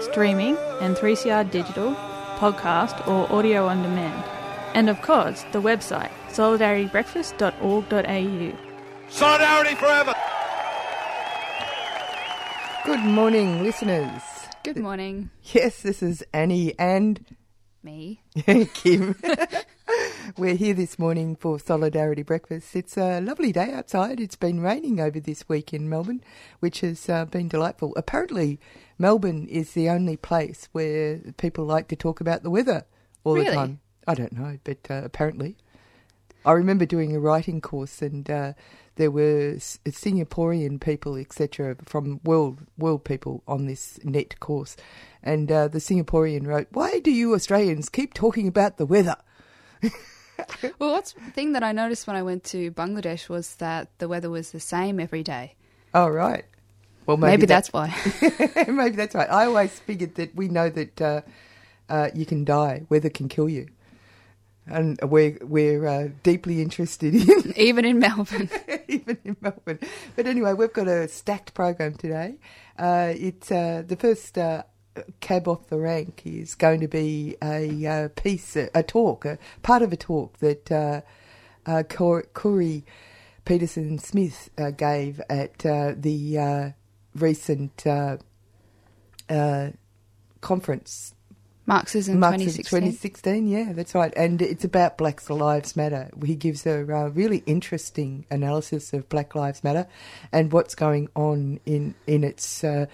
streaming and 3CR digital, podcast or audio on demand. And of course, the website solidaritybreakfast.org.au. Solidarity forever. Good morning, listeners. Good morning, Yes, this is Annie and me. Kim. We're here this morning for Solidarity Breakfast. It's a lovely day outside. It's been raining over this week in Melbourne, which has uh, been delightful. Apparently, Melbourne is the only place where people like to talk about the weather all the time. I don't know, but uh, apparently. I remember doing a writing course, and uh, there were S- Singaporean people, etc., from world world people on this net course, and uh, the Singaporean wrote, "Why do you Australians keep talking about the weather?" Well, what's the thing that I noticed when I went to Bangladesh was that the weather was the same every day. Oh, right. Well, Maybe, maybe, that's why. maybe that's right. I always figured that we know that uh, uh, you can die, weather can kill you, and we're we're uh, deeply interested in Even in Melbourne. even in Melbourne. But anyway, we've got a stacked program today. Uh, it's uh, the first uh, cab off the rank is going to be a uh, piece, a, a talk, a part of a talk that uh, uh, Corey Peterson Smith uh, gave at uh, the uh, recent uh, uh, conference Marxism Marxism 2016. 2016, yeah, that's right. And it's about Black Lives Matter. He gives a uh, really interesting analysis of Black Lives Matter and what's going on in, in its uh,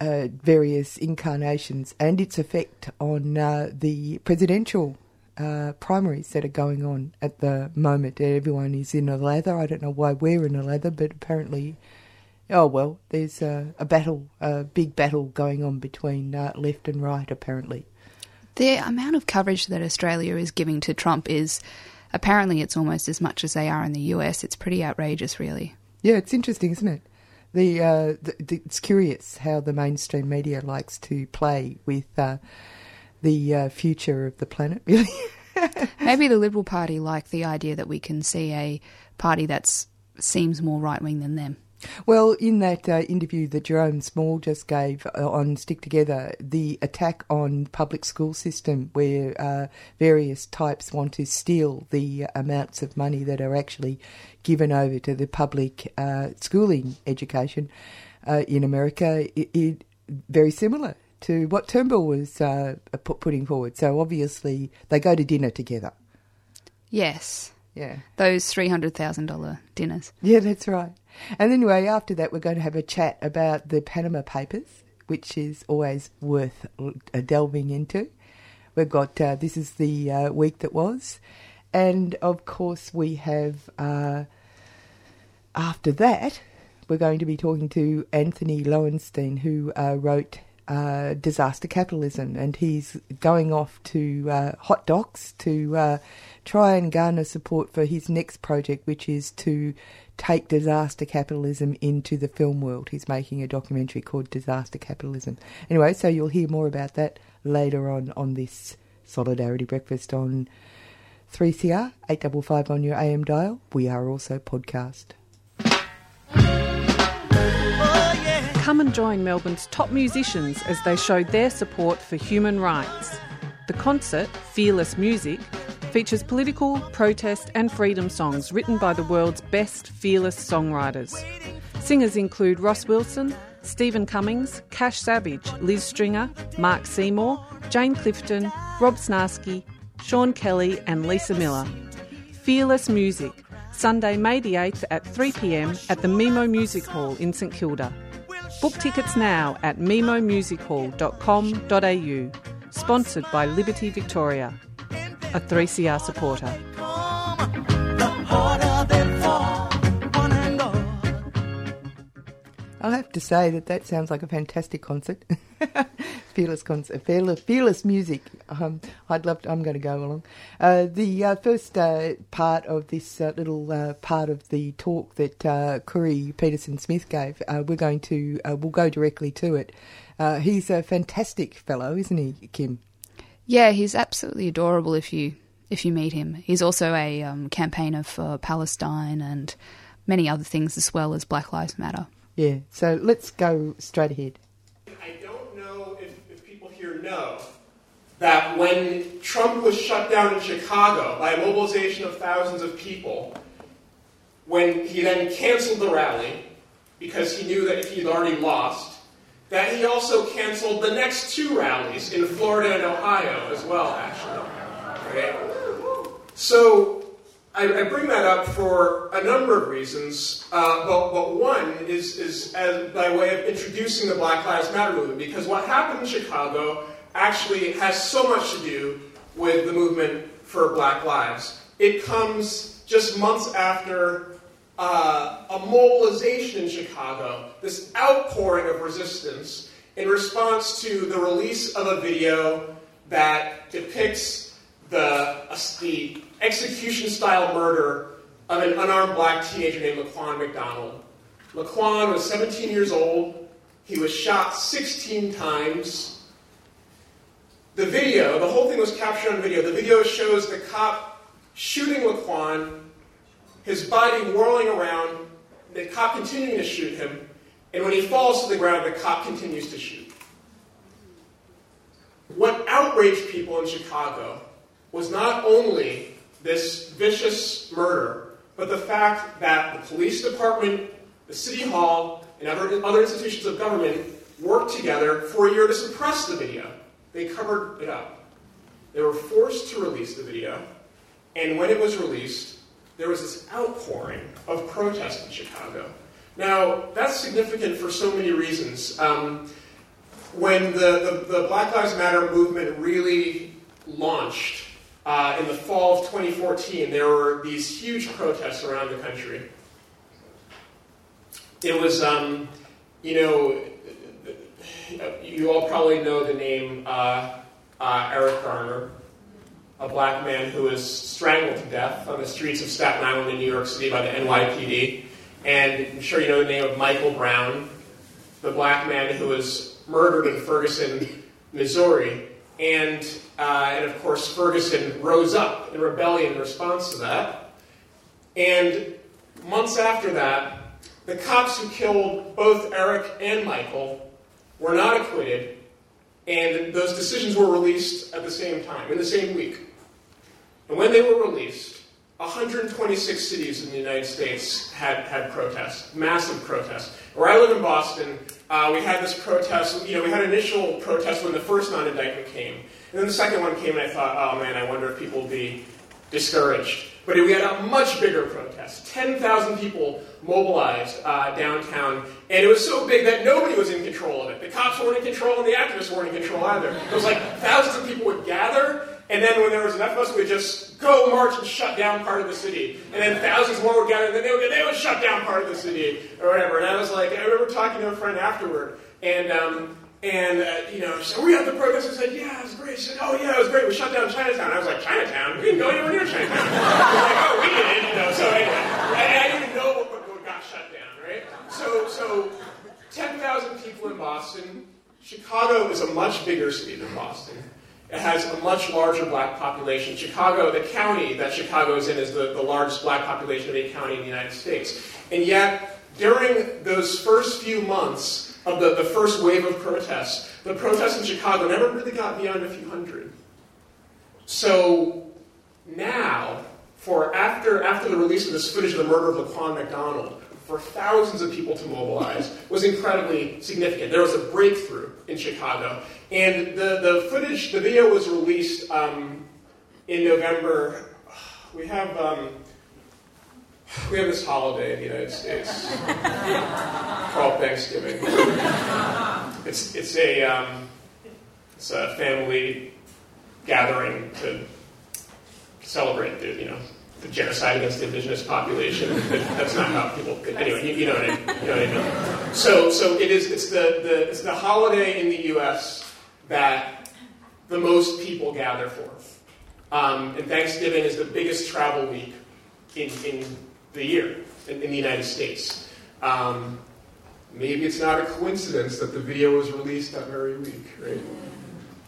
uh, various incarnations and its effect on uh, the presidential uh, primaries that are going on at the moment. Everyone is in a lather. I don't know why we're in a lather, but apparently. Oh well, there's a, a battle, a big battle going on between uh, left and right, apparently. The amount of coverage that Australia is giving to Trump is apparently it's almost as much as they are in the US. It's pretty outrageous, really. Yeah, it's interesting, isn't it? The, uh, the, the it's curious how the mainstream media likes to play with uh, the uh, future of the planet. Really, Maybe the Liberal Party like the idea that we can see a party that seems more right wing than them. Well, in that uh, interview that Jerome Small just gave uh, on Stick Together, the attack on public school system, where uh, various types want to steal the amounts of money that are actually given over to the public uh, schooling education uh, in America, it, it very similar to what Turnbull was uh, putting forward. So obviously they go to dinner together. Yes. Yeah. Those $300,000 dinners. Yeah, that's right. And anyway, after that, we're going to have a chat about the Panama Papers, which is always worth delving into. We've got uh, this is the uh, week that was, and of course we have. Uh, after that, we're going to be talking to Antony Loewenstein, who uh, wrote uh, Disaster Capitalism, and he's going off to uh, Hot Docs to try and garner support for his next project, which is to take disaster capitalism into the film world. He's making a documentary called Disaster Capitalism. Anyway, so you'll hear more about that later on on this Solidarity Breakfast on 3CR, 855 on your AM dial. We are also podcast. Come and join Melbourne's top musicians as they show their support for human rights. The concert, Fearless Music, features political, protest, and freedom songs written by the world's best fearless songwriters. Singers include Ross Wilson, Stephen Cummings, Cash Savage, Liz Stringer, Mark Seymour, Jane Clifton, Rob Snarski, Sean Kelly, and Lisa Miller. Fearless Music, Sunday, May the 8th at 3pm at the Memo Music Hall in St Kilda. Book tickets now at memomusichall.com.au. Sponsored by Liberty Victoria, a 3CR supporter. I'll have to say that that sounds like a fantastic concert. fearless concert, fearless, fearless music. Um, I'd love. To, I'm going to go along. Uh, the uh, first uh, part of this uh, little uh, part of the talk that uh, Khury Petersen-Smith gave, uh, we're going to we'll go directly to it. he's a fantastic fellow, isn't he, Kim? Yeah, he's absolutely adorable. If you if you meet him, he's also a um, campaigner for Palestine and many other things as well as Black Lives Matter. Yeah, so let's go straight ahead. I don't know if, if people here know that when Trump was shut down in Chicago by a mobilization of thousands of people, when he then canceled the rally because he knew that he'd already lost, that he also canceled the next two rallies in Florida and Ohio as well, actually. Right? So I, I, bring that up for a number of reasons, uh, but, but, one is, is as, by way of introducing the Black Lives Matter movement, because what happened in Chicago actually has so much to do with the movement for Black Lives. It comes just months after uh, a mobilization in Chicago, this outpouring of resistance in response to the release of a video that depicts the, uh, the execution style murder of an unarmed black teenager named Laquan McDonald. Laquan was 17 years old. He was shot 16 times. The video, the whole thing was captured on video. The video shows the cop shooting Laquan, his body whirling around, the cop continuing to shoot him, and when he falls to the ground, the cop continues to shoot. What outraged people in Chicago was not only this vicious murder, but the fact that the police department, the city hall, and other, other institutions of government worked together for a year to suppress the video. They covered it up. They were forced to release the video, and when it was released, there was this outpouring of protest in Chicago. Now, that's significant for so many reasons. Um, when the, the, the Black Lives Matter movement really launched, uh, in the fall of 2014, there were these huge protests around the country. It was, um, you know, you all probably know the name uh, uh, Eric Garner, a black man who was strangled to death on the streets of Staten Island in New York City by the NYPD. And I'm sure you know the name of Michael Brown, the black man who was murdered in Ferguson, Missouri. And, uh, and of course, Ferguson rose up in rebellion in response to that. And months after that, the cops who killed both Eric and Michael were not acquitted, and those decisions were released at the same time, in the same week. And when they were released, 126 cities in the United States had, had protests, massive protests. Where I live in Boston, uh, we had this protest, you know, we had initial protest when the first non indictment came. And then the second one came, and I thought, oh man, I wonder if people will be discouraged. But we had a much bigger protest. 10,000 people mobilized uh, downtown, and it was so big that nobody was in control of it. The cops weren't in control, and the activists weren't in control either. It was like thousands of people would gather, and then when there was enough of us, we'd just go march and shut down part of the city. And then thousands more would gather, and then they would, they would shut down part of the city, or whatever. And I was like, I remember talking to a friend afterward, and um, and, uh, you know, said, we at the protest. I said, yeah, it was great. She said, oh, yeah, it was great. We shut down Chinatown. I was like, Chinatown? We didn't go anywhere near Chinatown. I was like, oh, we did. You know, so anyway, I, I didn't know what, what got shut down, right? So, so 10,000 people in Boston. Chicago is a much bigger city than Boston. It has a much larger black population. Chicago, the county that Chicago is in, is the, the largest black population of any county in the United States. And yet, during those first few months, of the, the first wave of protests, the protests in Chicago never really got beyond a few hundred. So now, for after, after the release of this footage of the murder of Laquan McDonald, for thousands of people to mobilize was incredibly significant. There was a breakthrough in Chicago. And the, the footage, the video was released um, in November. We have. Um, we have this holiday in the United States called Thanksgiving. It's, it's, a, um, it's a family gathering to celebrate the, you know, the genocide against the indigenous population. That's not how people. Anyway, you, you, know what I, you know what I mean. So, so it is. It's the, the it's the holiday in the U.S. that the most people gather for, um, and Thanksgiving is the biggest travel week in, in the year in, in the United States. Um, maybe it's not a coincidence that the video was released that very week, right?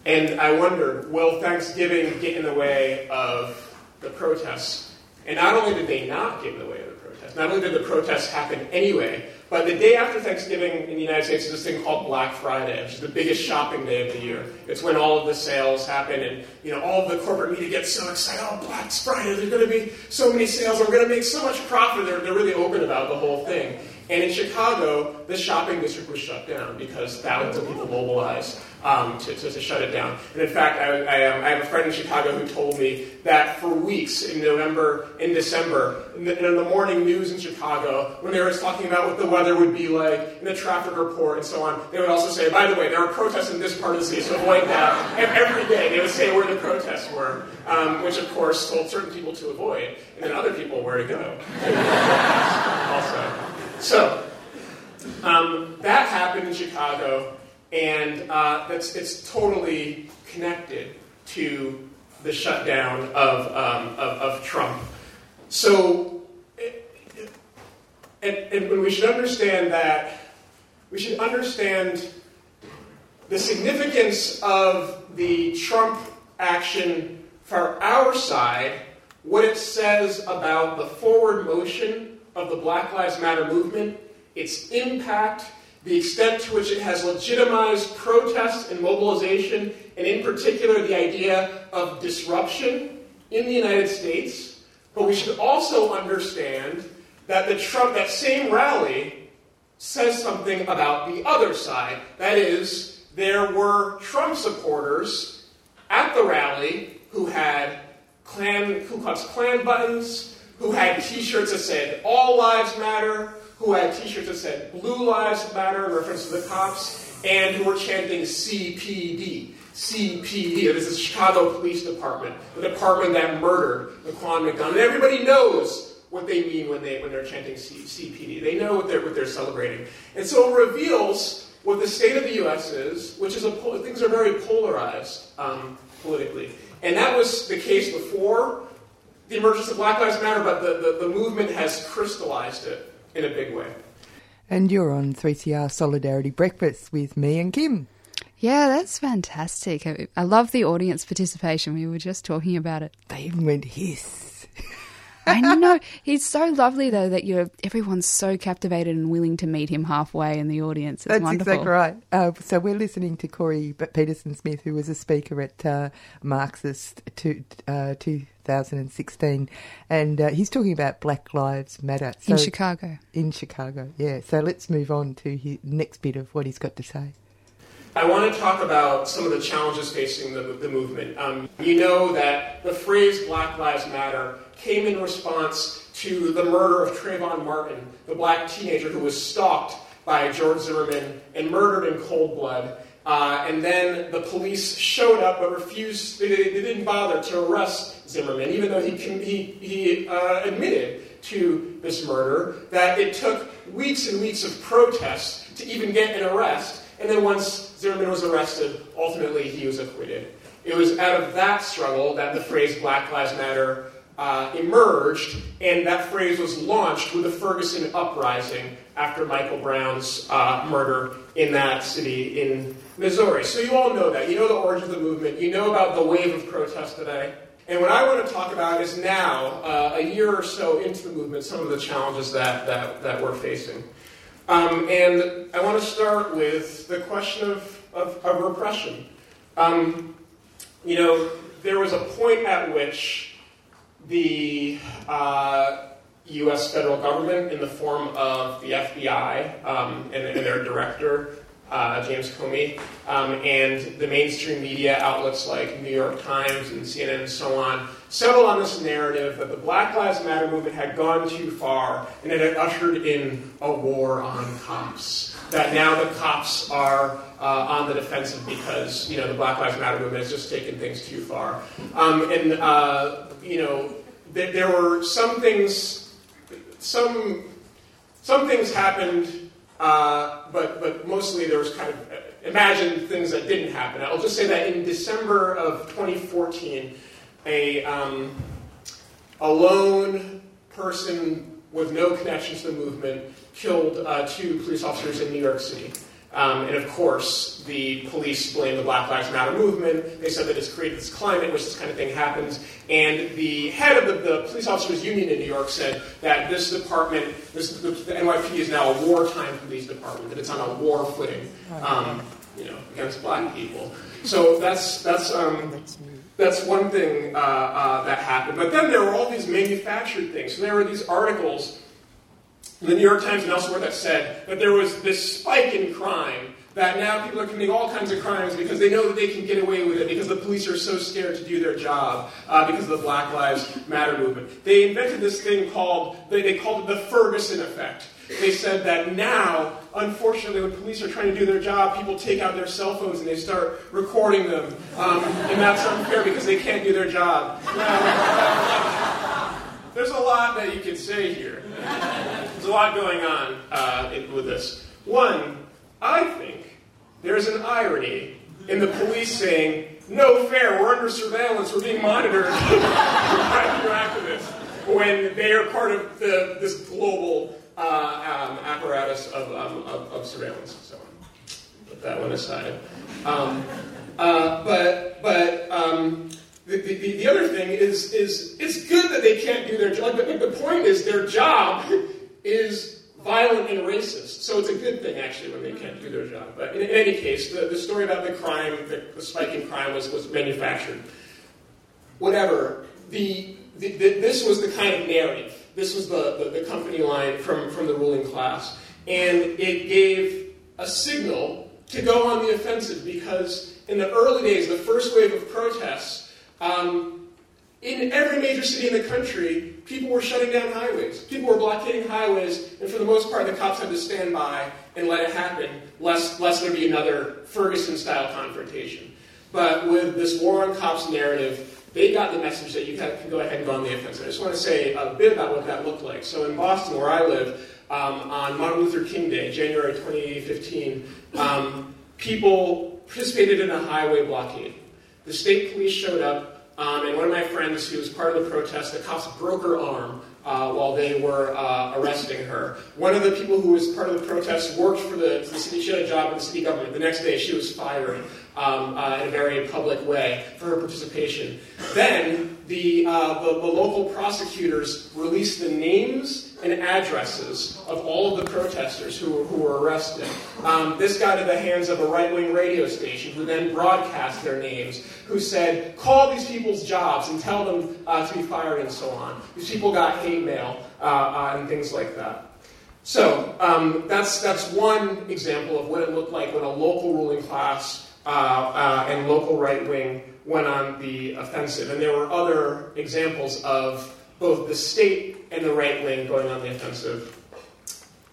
And I wonder, will Thanksgiving get in the way of the protests? And not only did they not in the way of the protests, not only did the protests happen anyway, but the day after Thanksgiving in the United States is this thing called Black Friday, which is the biggest shopping day of the year. It's when all of the sales happen, and you know all of the corporate media gets so excited. Oh, Black Friday! There's going to be so many sales. We're going to make so much profit. They're, they're really open about the whole thing. And in Chicago, the shopping district was shut down because thousands of people mobilized um, to, to, to, shut it down. And in fact, I, I, um, I, have a friend in Chicago who told me that for weeks in November, in December, in the, in the, morning news in Chicago, when they were talking about what the weather would be like, in the traffic report, and so on, they would also say, by the way, there are protests in this part of the city, so avoid that. And every day they would say where the protests were, um, which of course told certain people to avoid, and then other people where to go. also. So, um, that happened in Chicago, and uh, it's totally connected to the shutdown of, um, of, of, Trump. So, and, and we should understand that, we should understand the significance of the Trump action for our side, what it says about the forward motion of the Black Lives Matter movement, its impact, the extent to which it has legitimized protest and mobilization, and in particular the idea of disruption in the United States. But we should also understand that the Trump, that same rally says something about the other side. That is, there were Trump supporters at the rally who had Klan, Ku Klux Klan buttons, who had t shirts that said All Lives Matter, who had t shirts that said Blue Lives Matter in reference to the cops, and who were chanting CPD. CPD, this is the Chicago Police Department, the department that murdered Laquan McDonald. And everybody knows what they mean when, they, when they're chanting C, CPD. They know what they're, what they're celebrating. And so it reveals what the state of the U.S. is, which is a, things are very polarized um, politically. And that was the case before the emergence of Black Lives Matter, but the, the, the movement has crystallized it in a big way. And you're on 3CR Solidarity Breakfast with me and Kim. Yeah, that's fantastic. I, I love the audience participation. We were just talking about it. They even went hiss. I know he's so lovely though that you're everyone's so captivated and willing to meet him halfway in the audience. It's That's wonderful. exactly right. Uh, so we're listening to Corey Peterson Smith, who was a speaker at uh, Marxist to, uh, 2016, and uh, he's talking about Black Lives Matter so, in Chicago. In Chicago, yeah. So let's move on to his next bit of what he's got to say. I want to talk about some of the challenges facing the, the movement. Um, you know that the phrase Black Lives Matter came in response to the murder of Trayvon Martin, the black teenager who was stalked by George Zimmerman and murdered in cold blood. Uh, and then the police showed up but refused, they, they, didn't bother to arrest Zimmerman, even though he, he, he uh, admitted to this murder, that it took weeks and weeks of protests to even get an arrest. And then once Zimmerman was arrested, ultimately he was acquitted. It was out of that struggle that the phrase Black Lives Matter uh, emerged, and that phrase was launched with the Ferguson uprising after Michael Brown's uh, murder in that city in Missouri. So you all know that. You know the origin of the movement. You know about the wave of protest today. And what I want to talk about is now, uh, a year or so into the movement, some of the challenges that, that, that we're facing. Um, and I want to start with the question of, of, of repression. Um, you know, there was a point at which the uh, U.S. federal government in the form of the FBI um, and, and, their director, uh, James Comey, um, and the mainstream media outlets like New York Times and CNN and so on settled on this narrative that the Black Lives Matter movement had gone too far and it had ushered in a war on cops. That now the cops are uh, on the defensive because you know the Black Lives Matter movement has just taken things too far. Um, and uh, you know th- there were some things, some some things happened, uh, but but mostly there was kind of imagined things that didn't happen. I'll just say that in December of 2014, a um, a lone person with no connection to the movement killed uh, two police officers in New York City. Um, and of course, the police blame the Black Lives Matter movement. They said that it's created this climate in which this kind of thing happens. And the head of the, the police officers union in New York said that this department, this, the, the, NYPD is now a wartime police department, that it's on a war footing, um, you know, against black people. So that's that's um, that's one thing uh, uh, that happened. But then there were all these manufactured things. So there were these articles the New York Times and elsewhere that said that there was this spike in crime, that now people are committing all kinds of crimes because they know that they can get away with it because the police are so scared to do their job uh, because of the Black Lives Matter movement. They invented this thing called, they, they called it the Ferguson effect. They said that now, unfortunately, when police are trying to do their job, people take out their cell phones and they start recording them. Um, and that's unfair because they can't do their job. Now, there's a lot that you can say here. There's a lot going on uh, with this. One, I think there's an irony in the police saying, no fair, we're under surveillance, we're being monitored, interact this, when they are part of the, this global uh, um, apparatus of, um, of, of, surveillance. So, put that one aside. Um, uh, but but um, the, the, the, other thing is, is it's good that they can't do their job, but the point is their job is violent and racist. So it's a good thing, actually, when they can't do their job. But in, in any case, the, the story about the crime, the, the spike in crime was, was manufactured. Whatever. The, the, the, this was the kind of narrative. This was the, the, the company line from, from the ruling class. And it gave a signal to go on the offensive because in the early days, the first wave of protests, um, in every major city in the country, people were shutting down highways. People were blockading highways, and for the most part, the cops had to stand by and let it happen, lest, lest there be another Ferguson style confrontation. But with this war on cops narrative, they got the message that you can go ahead and go on the offensive. I just want to say a bit about what that looked like. So in Boston, where I live, um, on Martin Luther King Day, January 2015, um, people participated in a highway blockade. The state police showed up um, and one of my friends who was part of the protest, the cops broke her arm uh, while they were uh, arresting her. One of the people who was part of the protest worked for the, the city. She had a job in the city government. The next day, she was fired um, uh, in a very public way for her participation. Then the, uh, the, the local prosecutors released the names and addresses of all of the protesters who, who were arrested. Um, this got into the hands of a right wing radio station who then broadcast their names, who said, call these people's jobs and tell them uh, to be fired and so on. These people got hate mail uh, uh, and things like that. So um, that's, that's one example of what it looked like when a local ruling class uh, uh, and local right wing went on the offensive. And there were other examples of both the state and the right wing going on the offensive.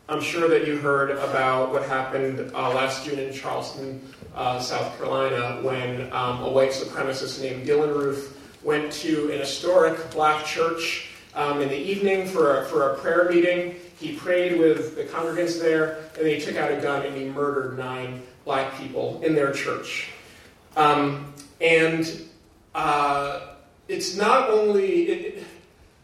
I'm sure that you heard about what happened uh, last June in Charleston, uh, South Carolina, when um, a white supremacist named Dylann Roof went to an historic black church um, in the evening for a, for a prayer meeting. He prayed with the congregants there, and then he took out a gun and he murdered nine black people in their church. Um, and uh, it's not only. It,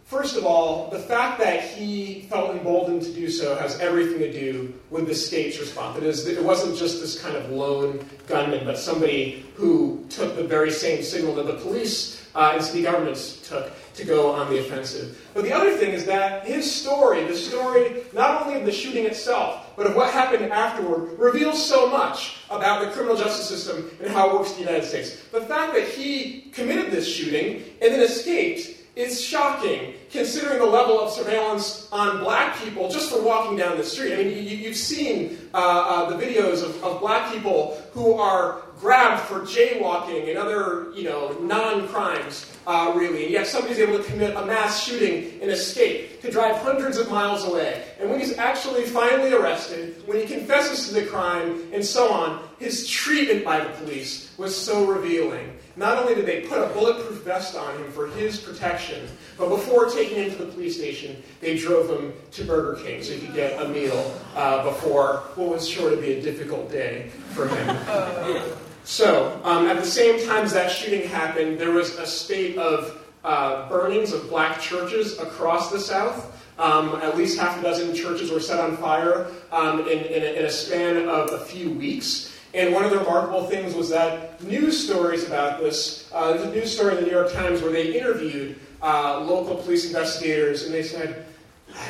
First of all, the fact that he felt emboldened to do so has everything to do with the state's response. It, is, it wasn't just this kind of lone gunman, but somebody who took the very same signal that the police uh, and city governments took to go on the offensive. But the other thing is that his story, the story not only of the shooting itself, but of what happened afterward, reveals so much about the criminal justice system and how it works in the United States. The fact that he committed this shooting and then escaped is shocking, considering the level of surveillance on black people just for walking down the street. I mean, you, have seen uh, uh, the videos of, of black people who are grabbed for jaywalking and other, you know, non-crimes, uh, really. And yet somebody's able to commit a mass shooting and escape, to drive hundreds of miles away. And when he's actually finally arrested, when he confesses to the crime and so on, his treatment by the police was so revealing. Not only did they put a bulletproof vest on him for his protection, but before taking him to the police station, they drove him to Burger King so he could get a meal uh, before what was sure to be a difficult day for him. So, um, at the same time as that shooting happened, there was a spate of uh, burnings of black churches across the South. Um, at least half a dozen churches were set on fire um, in, in, a, in, a, span of a few weeks. And one of the remarkable things was that news stories about this, uh, there's a news story in the New York Times where they interviewed uh, local police investigators, and they said,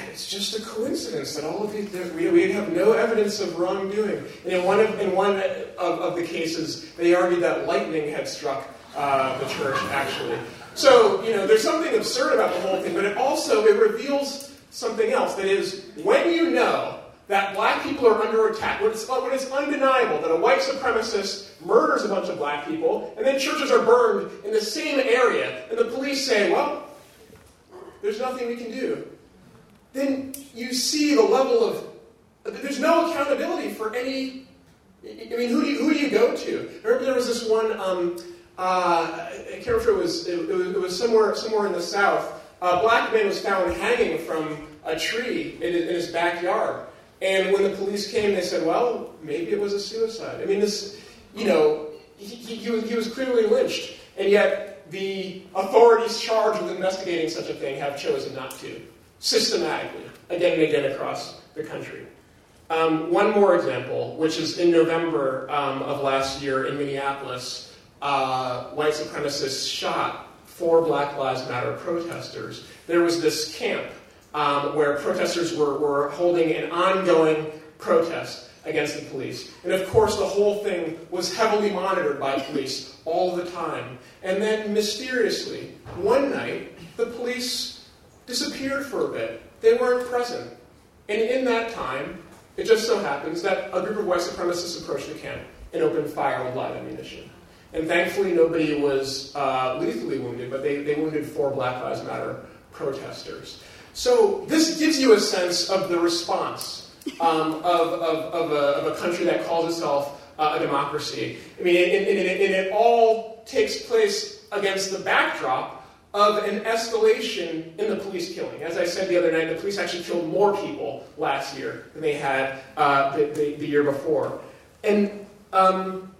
it's just a coincidence that all of these, we, we have no evidence of wrongdoing. And in one of, in one of, of the cases, they argued that lightning had struck uh, the church, actually. So, you know, there's something absurd about the whole thing, but it also, it reveals something else. That is, when you know that black people are under attack, when it's, when it's undeniable that a white supremacist murders a bunch of black people, and then churches are burned in the same area, and the police say, well, there's nothing we can do then you see the level of. There's no accountability for any. I mean, who do you, who do you go to? I remember there was this one. Um, uh, I can't remember if it was, it, it, was somewhere somewhere in the south. A black man was found hanging from a tree in, in his backyard. And when the police came, they said, "Well, maybe it was a suicide." I mean, this, you know, he, he, he, was, clearly lynched, and yet the authorities charged with investigating such a thing have chosen not to systematically, again and again across the country. Um, one more example, which is in November um, of last year in Minneapolis, uh, white supremacists shot four Black Lives Matter protesters. There was this camp um, where protesters were, were holding an ongoing protest against the police. And of course, the whole thing was heavily monitored by police all the time. And then, mysteriously, one night, the police disappeared for a bit. They weren't present. And in that time, it just so happens that a group of white supremacists approached the camp and opened fire with live ammunition. And thankfully, nobody was uh, lethally wounded, but they, they wounded four Black Lives Matter protesters. So this gives you a sense of the response um, of, of, of, a, of, a, country that calls itself uh, a democracy. I mean, and, it, it all takes place against the backdrop of an escalation in the police killing. As I said the other night, the police actually killed more people last year than they had uh, the, the, the, year before. And um,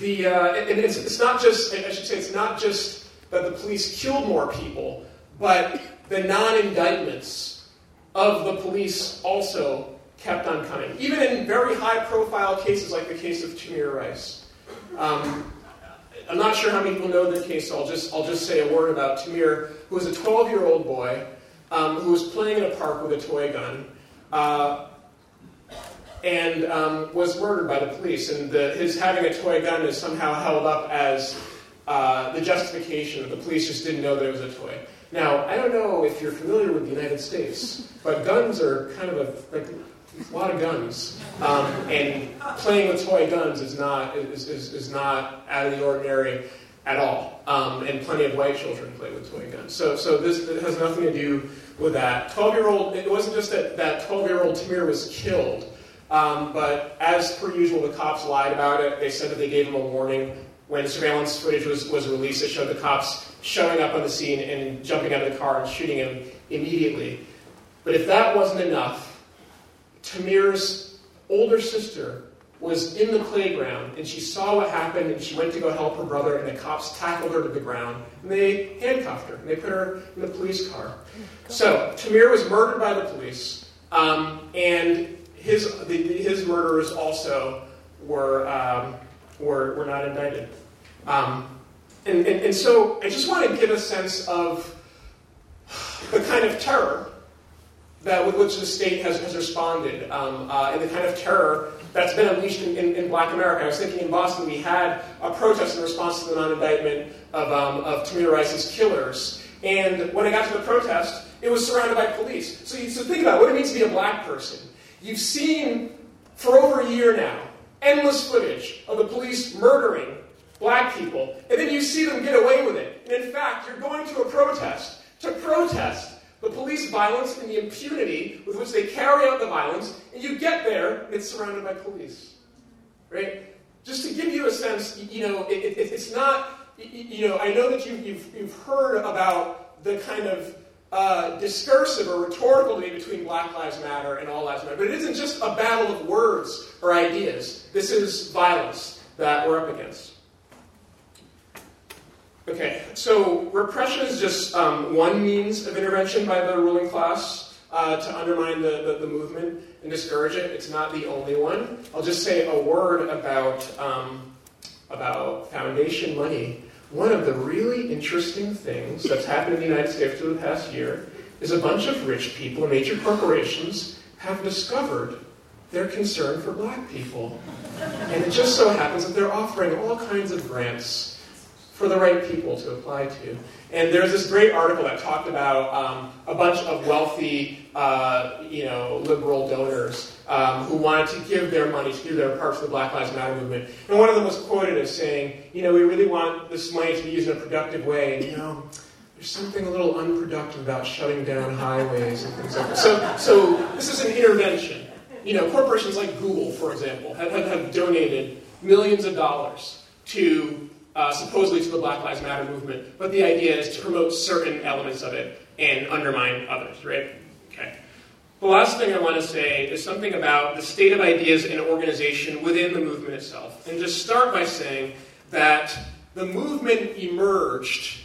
the uh, and it's, it's not just I should say it's not just that the police killed more people, but the non-indictments of the police also kept on coming, even in very high-profile cases like the case of Tamir Rice. Um, I'm not sure how many people know the case, so I'll just, I'll just say a word about Tamir, who was a 12 year old boy um, who was playing in a park with a toy gun uh, and um, was murdered by the police. And the, his having a toy gun is somehow held up as uh, the justification that the police just didn't know there was a toy. Now, I don't know if you're familiar with the United States, but guns are kind of a, like, a lot of guns. Um, and playing with toy guns is not, is, is, is not out of the ordinary at all. Um, and plenty of white children play with toy guns. So, so this has nothing to do with that. 12 year old, it wasn't just that that 12 year old Tamir was killed, um, but as per usual, the cops lied about it. They said that they gave him a warning. When surveillance footage was, was released, it showed the cops showing up on the scene and jumping out of the car and shooting him immediately. But if that wasn't enough, Tamir's older sister was in the playground and she saw what happened and she went to go help her brother and the cops tackled her to the ground and they handcuffed her and they put her in the police car. So Tamir was murdered by the police um, and his, the, his murderers also were, um, were, were not indicted. Um, and, and, and so I just want to give a sense of the kind of terror that with which the state has, has responded um, uh, and the kind of terror that's been unleashed in, in, in, black America. I was thinking in Boston we had a protest in response to the non-indictment of, um, of Tamir Rice's killers. And when I got to the protest, it was surrounded by police. So, you, so think about what it means to be a black person. You've seen for over a year now endless footage of the police murdering black people, and then you see them get away with it. And in fact, you're going to a protest to protest the police violence and the impunity with which they carry out the violence, and you get there, and it's surrounded by police. Right? Just to give you a sense, you know, it, it, it's not, you know, I know that you, you've, you've heard about the kind of uh, discursive or rhetorical debate between Black Lives Matter and All Lives Matter, but it isn't just a battle of words or ideas. This is violence that we're up against. Okay, so repression is just um, one means of intervention by the ruling class uh, to undermine the, the, the, movement and discourage it. It's not the only one. I'll just say a word about, um, about foundation money. One of the really interesting things that's happened in the United States over the past year is a bunch of rich people major corporations have discovered their concern for black people. And it just so happens that they're offering all kinds of grants for the right people to apply to. And there's this great article that talked about um, a bunch of wealthy, uh, you know, liberal donors um, who wanted to give their money to give their part to the Black Lives Matter movement. And one of them was quoted as saying, you know, we really want this money to be used in a productive way. And, you know, there's something a little unproductive about shutting down highways and things like that. So, so this is an intervention. You know, corporations like Google, for example, have, have, have donated millions of dollars to uh, supposedly to the Black Lives Matter movement, but the idea is to promote certain elements of it and undermine others, right? Okay. The last thing I want to say is something about the state of ideas and organization within the movement itself. And just start by saying that the movement emerged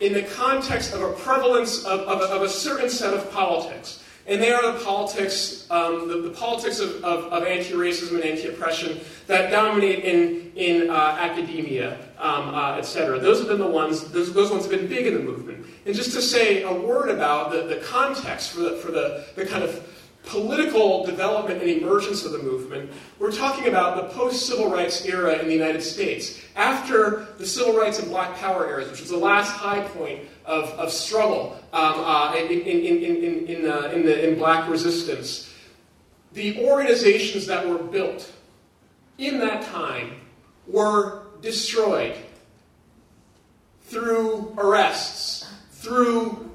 in the context of a prevalence of, of, of a certain set of politics and they are the politics, um, the, the, politics of, of, of, anti-racism and anti-oppression that dominate in, in uh, academia, um, uh, etc. Those have been the ones, those, those ones have been big in the movement. And just to say a word about the, the context for the, for the, the kind of political development and emergence of the movement, we're talking about the post civil rights era in the United States. After the civil rights and black power eras, which was the last high point of, of struggle um, uh, in, in, in, uh, the, in black resistance, the organizations that were built in that time were destroyed through arrests, through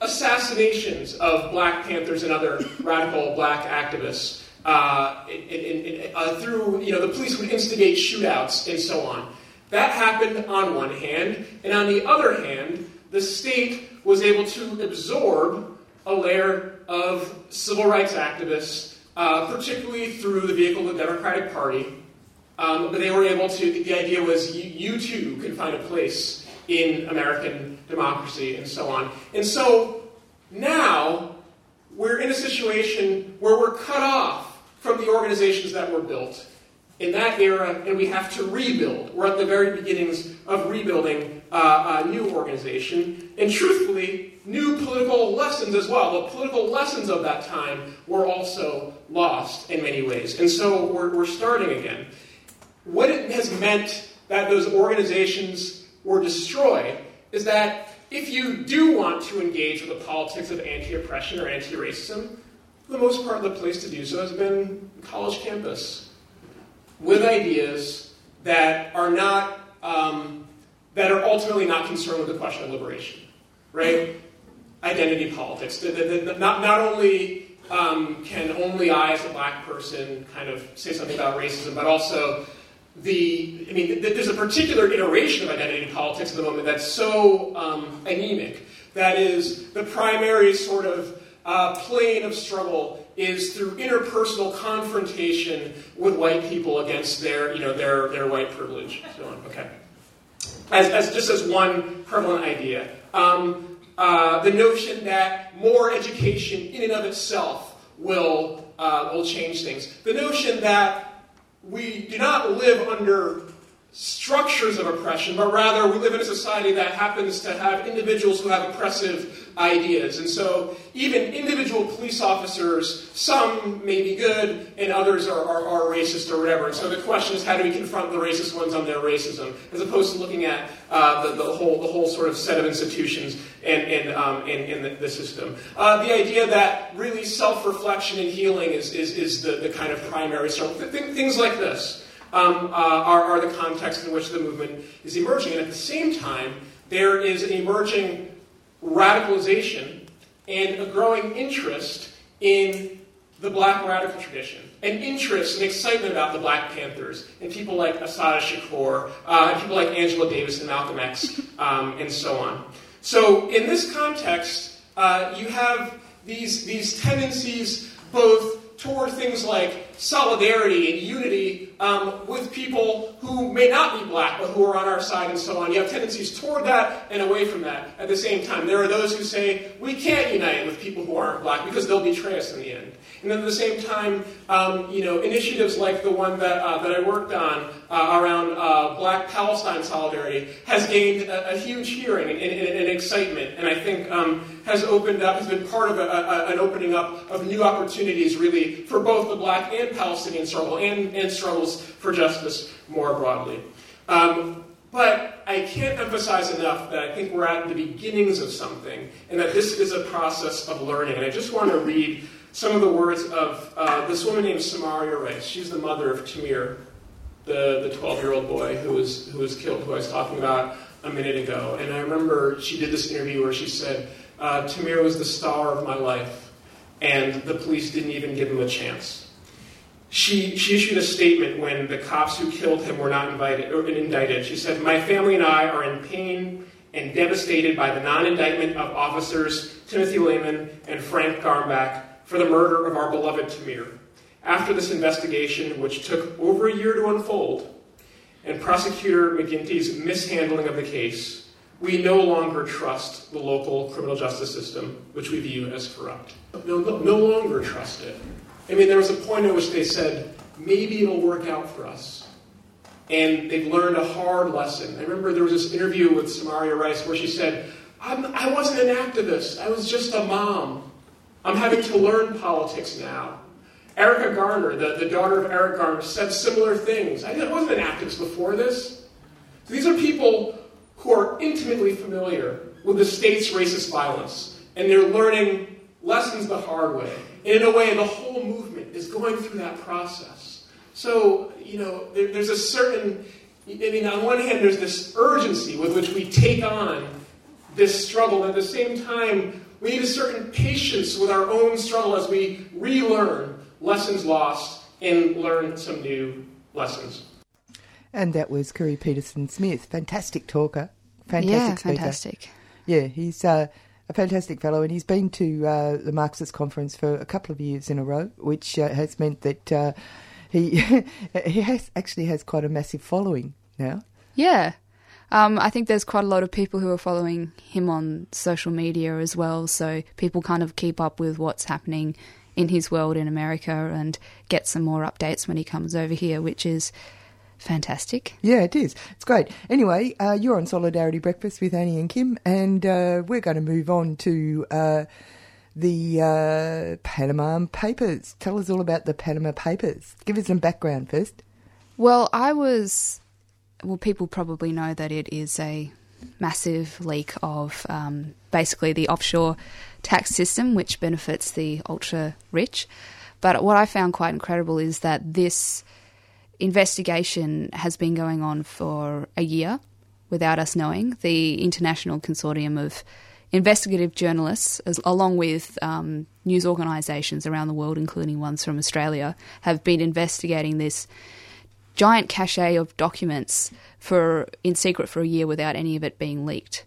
assassinations of Black Panthers and other radical black activists. Uh, in, in, in, uh, through, you know, the police would instigate shootouts and so on. That happened on one hand, and on the other hand, the state was able to absorb a layer of civil rights activists, uh, particularly through the vehicle of the Democratic Party. Um, but they were able to, the idea was you, you too can find a place in American democracy and so on. And so now we're in a situation where we're cut off from the organizations that were built in that era, and we have to rebuild. We're at the very beginnings of rebuilding uh, a new organization, and truthfully, new political lessons as well. The political lessons of that time were also lost in many ways, and so we're, we're starting again. What it has meant that those organizations were destroyed is that if you do want to engage with the politics of anti oppression or anti racism, for the most part, the place to do so has been college campus with ideas that are not um, that are ultimately not concerned with the question of liberation, right? Identity politics. The, the, the, not not only um, can only I, as a black person, kind of say something about racism, but also the I mean, there's a particular iteration of identity politics at the moment that's so um, anemic. That is the primary sort of uh, plane of struggle is through interpersonal confrontation with white people against their, you know, their, their white privilege. So on. Okay. As, as just as one prevalent idea, um, uh, the notion that more education in and of itself will uh, will change things. The notion that we do not live under structures of oppression, but rather we live in a society that happens to have individuals who have oppressive ideas. And so even individual police officers, some may be good and others are, are, are, racist or whatever. And so the question is how do we confront the racist ones on their racism, as opposed to looking at uh, the, the, whole, the whole sort of set of institutions and, and, um, and the, the, system. Uh, the idea that really self-reflection and healing is, is, is the, the kind of primary struggle. Things like this um, uh, are, are the context in which the movement is emerging. And at the same time, there is an emerging radicalization and a growing interest in the black radical tradition, an interest and excitement about the Black Panthers, and people like Assata Shakur, uh, people like Angela Davis and Malcolm X, um, and so on. So, in this context, uh, you have these, these tendencies both toward things like solidarity and unity um, with people who may not be black but who are on our side and so on. You have tendencies toward that and away from that at the same time. There are those who say we can't unite with people who aren't black because they'll betray us in the end. And at the same time, um, you know, initiatives like the one that, uh, that I worked on uh, around uh, Black Palestine solidarity has gained a, a huge hearing and, and, and, excitement, and I think um, has opened up, has been part of a, a, an opening up of new opportunities, really, for both the Black and Palestinian struggle and, and struggles for justice more broadly. Um, but I can't emphasize enough that I think we're at the beginnings of something, and that this is a process of learning. And I just want to read some of the words of uh, this woman named Samaria Rice. She's the mother of Tamir, the, the 12 year old boy who was, who was killed, who I was talking about a minute ago. And I remember she did this interview where she said, uh, Tamir was the star of my life, and the police didn't even give him a chance. She, she issued a statement when the cops who killed him were not invited, or indicted. She said, My family and I are in pain and devastated by the non indictment of officers Timothy Loehmann and Frank Garmback for the murder of our beloved Tamir. After this investigation, which took over a year to unfold, and prosecutor McGinty's mishandling of the case, we no longer trust the local criminal justice system, which we view as corrupt. No, no, no longer trust it. I mean, there was a point at which they said, maybe it'll work out for us. And they've learned a hard lesson. I remember there was this interview with Samaria Rice where she said, I wasn't an activist, I was just a mom. I'm having to learn politics now. Erica Garner, the, the daughter of Eric Garner, said similar things. I wasn't an activist before this. So these are people who are intimately familiar with the state's racist violence, and they're learning lessons the hard way. And in a way, the whole movement is going through that process. So, you know, there, there's a certain, I mean, on one hand, there's this urgency with which we take on this struggle, at the same time, we need a certain patience with our own struggle as we relearn lessons lost and learn some new lessons. And that was Khury Petersen-Smith, fantastic talker, fantastic yeah, speaker. fantastic. Yeah, he's uh, a fantastic fellow, and he's been to uh, the Marxist conference for a couple of years in a row, which uh, has meant that uh, he he has actually has quite a massive following now. Yeah, um, I think there's quite a lot of people who are following him on social media as well, so people kind of keep up with what's happening in his world in America and get some more updates when he comes over here, which is fantastic. Yeah, it is. It's great. Anyway, uh, you're on Solidarity Breakfast with Annie and Kim, and uh, we're going to move on to uh, the uh, Panama Papers. Tell us all about the Panama Papers. Give us some background first. Well, I was well, people probably know that it is a massive leak of um, basically the offshore tax system, which benefits the ultra rich. But what I found quite incredible is that this investigation has been going on for a year without us knowing. The International Consortium of Investigative Journalists, as, along with um, news organisations around the world, including ones from Australia, have been investigating this giant cache of documents for in secret for a year without any of it being leaked,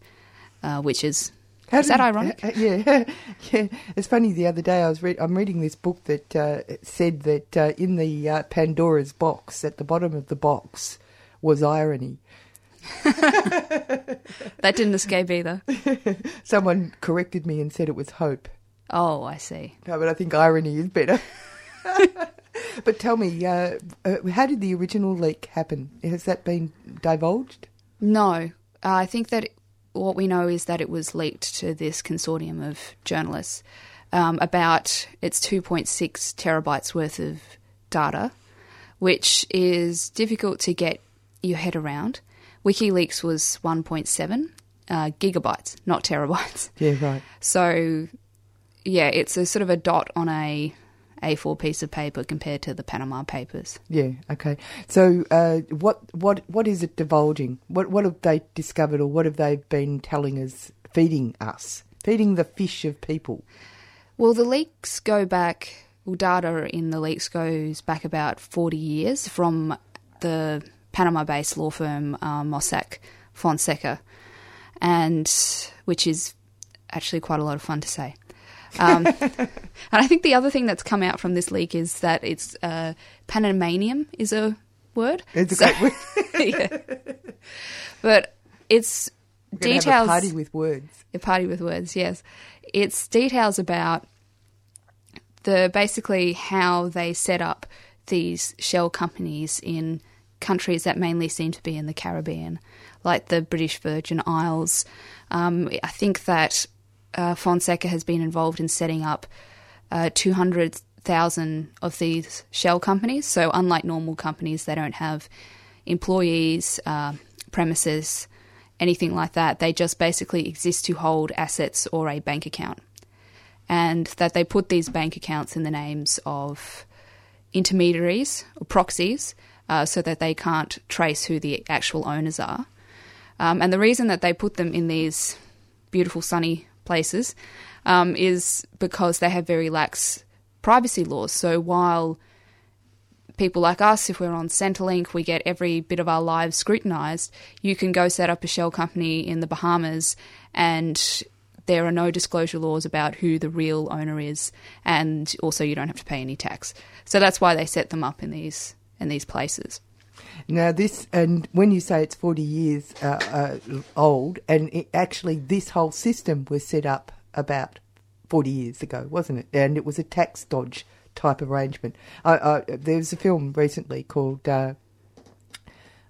uh, which is How is that ironic? Uh, yeah, yeah. It's funny. The other day I was re- I'm reading this book that uh, said that uh, in the uh, Pandora's box at the bottom of the box was irony. that didn't escape either. Someone corrected me and said it was hope. Oh, I see. No, but I think irony is better. but tell me, uh, uh, how did the original leak happen? Has that been divulged? No, uh, I think that what we know is that it was leaked to this consortium of journalists um, about its 2.6 terabytes worth of data, which is difficult to get your head around. WikiLeaks was 1.7 uh, gigabytes, not terabytes. Yeah, right. So, yeah, it's a sort of a dot on a A4 piece of paper compared to the Panama Papers. Yeah. Okay. So, uh, what what what is it divulging? What what have they discovered, or what have they been telling us, feeding us, feeding the fish of people? Well, the leaks go back. Well, data in the leaks goes back about forty years from the Panama-based law firm uh, Mossack Fonseca, and which is actually quite a lot of fun to say. Um, and I think the other thing that's come out from this leak is that it's uh, Panamanium is a word. It's a great word. yeah. But it's details. Have a party with words. A party with words. Yes, it's details about the basically how they set up these shell companies in countries that mainly seem to be in the Caribbean, like the British Virgin Isles. Um, I think that uh, Fonseca has been involved in setting up uh, 200,000 of these shell companies. So, unlike normal companies, they don't have employees, uh, premises, anything like that. They just basically exist to hold assets or a bank account. And that they put these bank accounts in the names of intermediaries or proxies uh, so that they can't trace who the actual owners are. Um, and the reason that they put them in these beautiful sunny places um, is because they have very lax privacy laws. So while people like us, if we're on Centrelink, we get every bit of our lives scrutinised, you can go set up a shell company in the Bahamas and there are no disclosure laws about who the real owner is, and also you don't have to pay any tax. So that's why they set them up in these in these places. Now, this, and when you say it's 40 years uh, uh, old, and it, actually this whole system was set up about 40 years ago, wasn't it? And it was a tax dodge type arrangement. there was a film recently called, uh,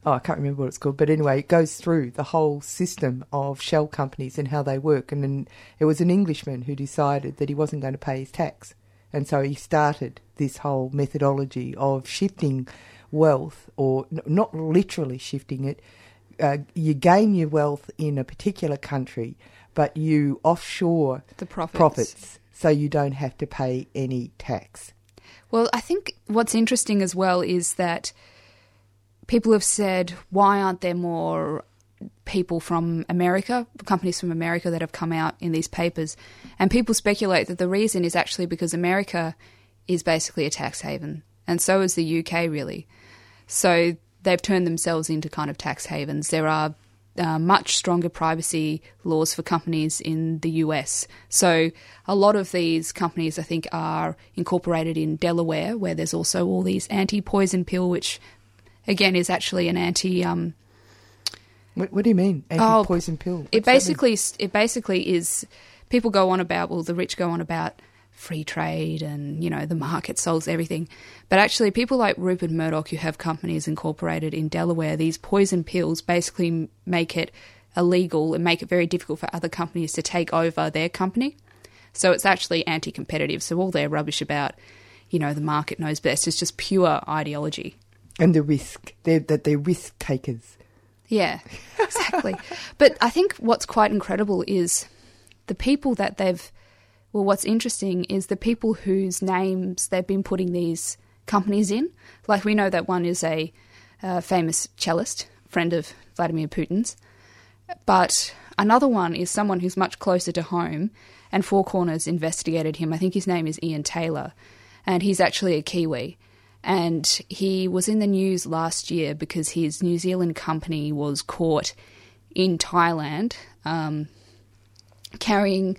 oh, I can't remember what it's called, but anyway, it goes through the whole system of shell companies and how they work. And then it was an Englishman who decided that he wasn't going to pay his tax. And so he started this whole methodology of shifting wealth, or n- not literally shifting it. Uh, you gain your wealth in a particular country, but you offshore the profits. profits so you don't have to pay any tax. Well, I think what's interesting as well is that people have said, why aren't there more people from America, companies from America that have come out in these papers? And people speculate that the reason is actually because America is basically a tax haven, and so is the UK, really. So they've turned themselves into kind of tax havens. There are uh, much stronger privacy laws for companies in the US. So a lot of these companies, I think, are incorporated in Delaware, where there's also all these anti-poison pill, which again is actually an anti. Um, what, what, do you mean anti-poison oh, pill? What's it basically it basically is people go on about well the rich go on about free trade and you know the market solves everything. But actually people like Rupert Murdoch who have companies incorporated in Delaware these poison pills basically make it illegal and make it very difficult for other companies to take over their company. So it's actually anti-competitive. So all their rubbish about you know the market knows best is just pure ideology. And the risk they're, that they're risk takers. Yeah exactly. But I think what's quite incredible is the people that they've well, what's interesting is the people whose names they've been putting these companies in. Like we know that one is a famous cellist, friend of Vladimir Putin's, but another one is someone who's much closer to home. And Four Corners investigated him. I think his name is Ian Taylor, and he's actually a Kiwi. And he was in the news last year because his New Zealand company was caught in Thailand um, carrying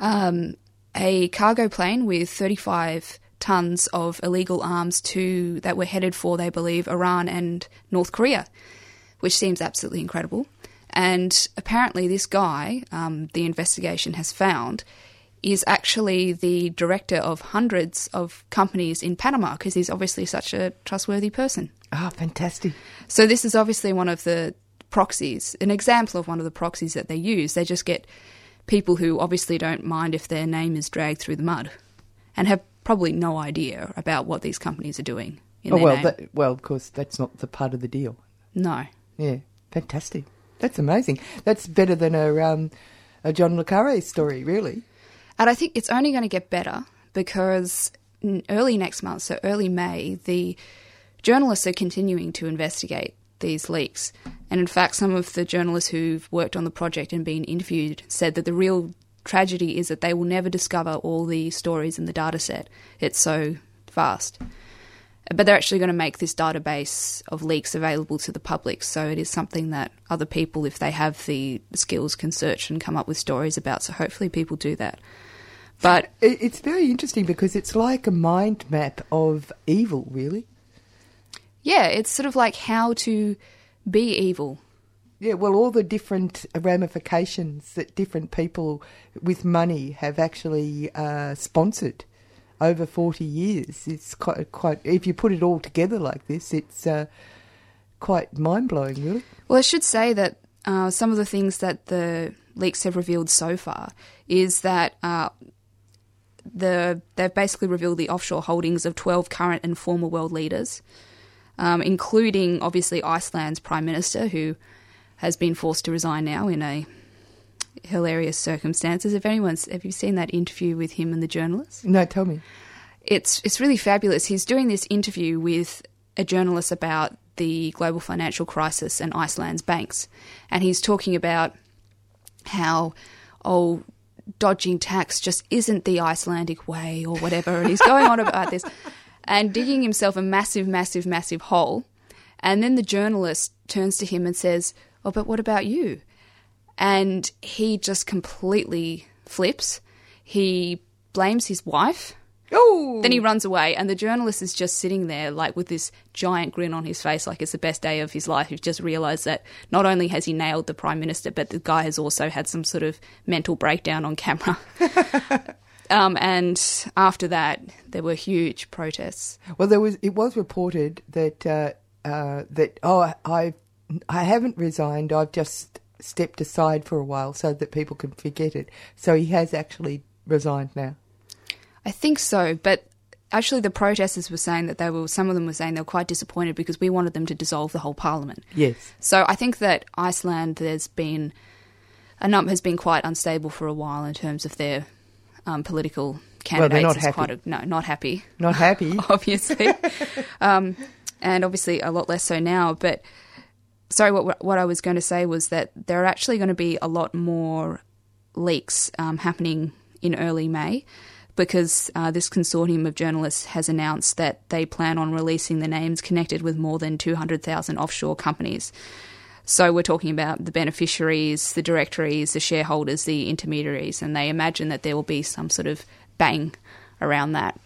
um, a cargo plane with 35 tons of illegal arms to that were headed for, they believe, Iran and North Korea, which seems absolutely incredible. And apparently, this guy, um, the investigation has found, is actually the director of hundreds of companies in Panama because he's obviously such a trustworthy person. Ah, fantastic. So this is obviously one of the proxies, an example of one of the proxies that they use. They just get people who obviously don't mind if their name is dragged through the mud and have probably no idea about what these companies are doing. In oh their well, that, well, of course, that's not the part of the deal. no. Yeah, fantastic. That's amazing. That's better than a um, a John le Carre story, really. And I think it's only going to get better because early next month, so early May, the journalists are continuing to investigate these leaks. And in fact, some of the journalists who've worked on the project and been interviewed said that the real tragedy is that they will never discover all the stories in the data set. It's so vast. But they're actually going to make this database of leaks available to the public, so it is something that other people, if they have the skills, can search and come up with stories about. So hopefully people do that. But it's very interesting because it's like a mind map of evil, really. Yeah, it's sort of like how to be evil. Yeah, well, all the different ramifications that different people with money have actually uh, sponsored over 40 years. It's quite, quite, if you put it all together like this, it's uh, quite mind blowing, really. Well, I should say that uh, some of the things that the leaks have revealed so far is that uh, the they've basically revealed the offshore holdings of 12 current and former world leaders, um, including obviously Iceland's prime minister, who has been forced to resign now in a hilarious circumstances. If anyone's have you seen that interview with him and the journalist? No, tell me. it's it's really fabulous. He's doing this interview with a journalist about the global financial crisis and Iceland's banks, and he's talking about how oh dodging tax just isn't the Icelandic way or whatever, and he's going on about this and digging himself a massive, massive, massive hole. And then the journalist turns to him and says, "Oh, but what about you?" And he just completely flips. He blames his wife. Oh! Then he runs away, and the journalist is just sitting there, like with this giant grin on his face, like it's the best day of his life. He's just realised that not only has he nailed the prime minister, but the guy has also had some sort of mental breakdown on camera. um, and after that, there were huge protests. Well, there was. It was reported that uh, uh, that oh, I I haven't resigned. I've just stepped aside for a while so that people can forget it. So he has actually resigned now. I think so, but actually, the protesters were saying that they were. Some of them were saying they were quite disappointed because we wanted them to dissolve the whole parliament. Yes. So I think that Iceland, there's been a number has been quite unstable for a while in terms of their um, political candidates. not It's happy. Quite a, no, not happy. Not happy. obviously, um, and obviously a lot less so now. But sorry, what what I was going to say was that there are actually going to be a lot more leaks um, happening in early May. Because uh, this consortium of journalists has announced that they plan on releasing the names connected with more than 200,000 offshore companies. So we're talking about the beneficiaries, the directories, the shareholders, the intermediaries, and they imagine that there will be some sort of bang around that.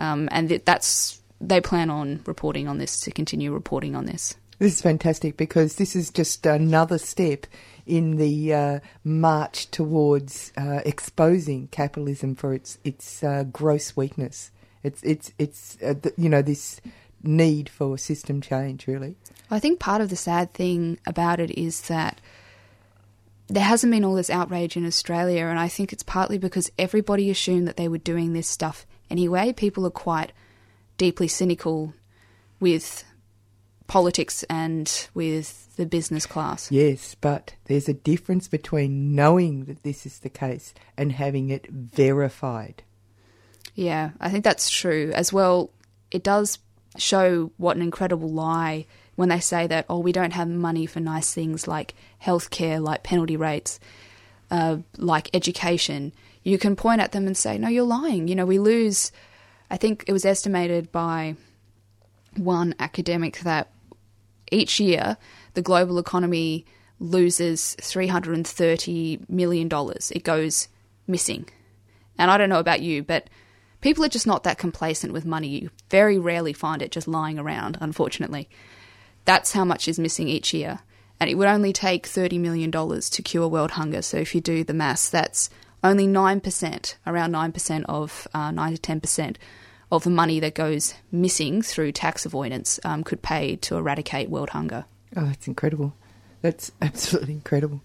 Um, and that that's they plan on reporting on this to continue reporting on this. This is fantastic because this is just another step in the uh, march towards uh, exposing capitalism for its its uh, gross weakness. It's it's it's uh, th- you know this need for system change really. I think part of the sad thing about it is that there hasn't been all this outrage in Australia, and I think it's partly because everybody assumed that they were doing this stuff anyway. People are quite deeply cynical with politics and with the business class. Yes, but there's a difference between knowing that this is the case and having it verified. Yeah, I think that's true. As well, it does show what an incredible lie when they say that, oh, we don't have money for nice things like healthcare, like penalty rates, uh, like education. You can point at them and say, no, you're lying. You know, we lose, I think it was estimated by one academic that each year the global economy loses $330 million. It goes missing. And I don't know about you, but people are just not that complacent with money. You very rarely find it just lying around, unfortunately. That's how much is missing each year. And it would only take $30 million to cure world hunger. So if you do the maths, that's only 9%, around 9% of uh, 9 to 10% of the money that goes missing through tax avoidance um, could pay to eradicate world hunger. Oh, that's incredible. That's absolutely incredible.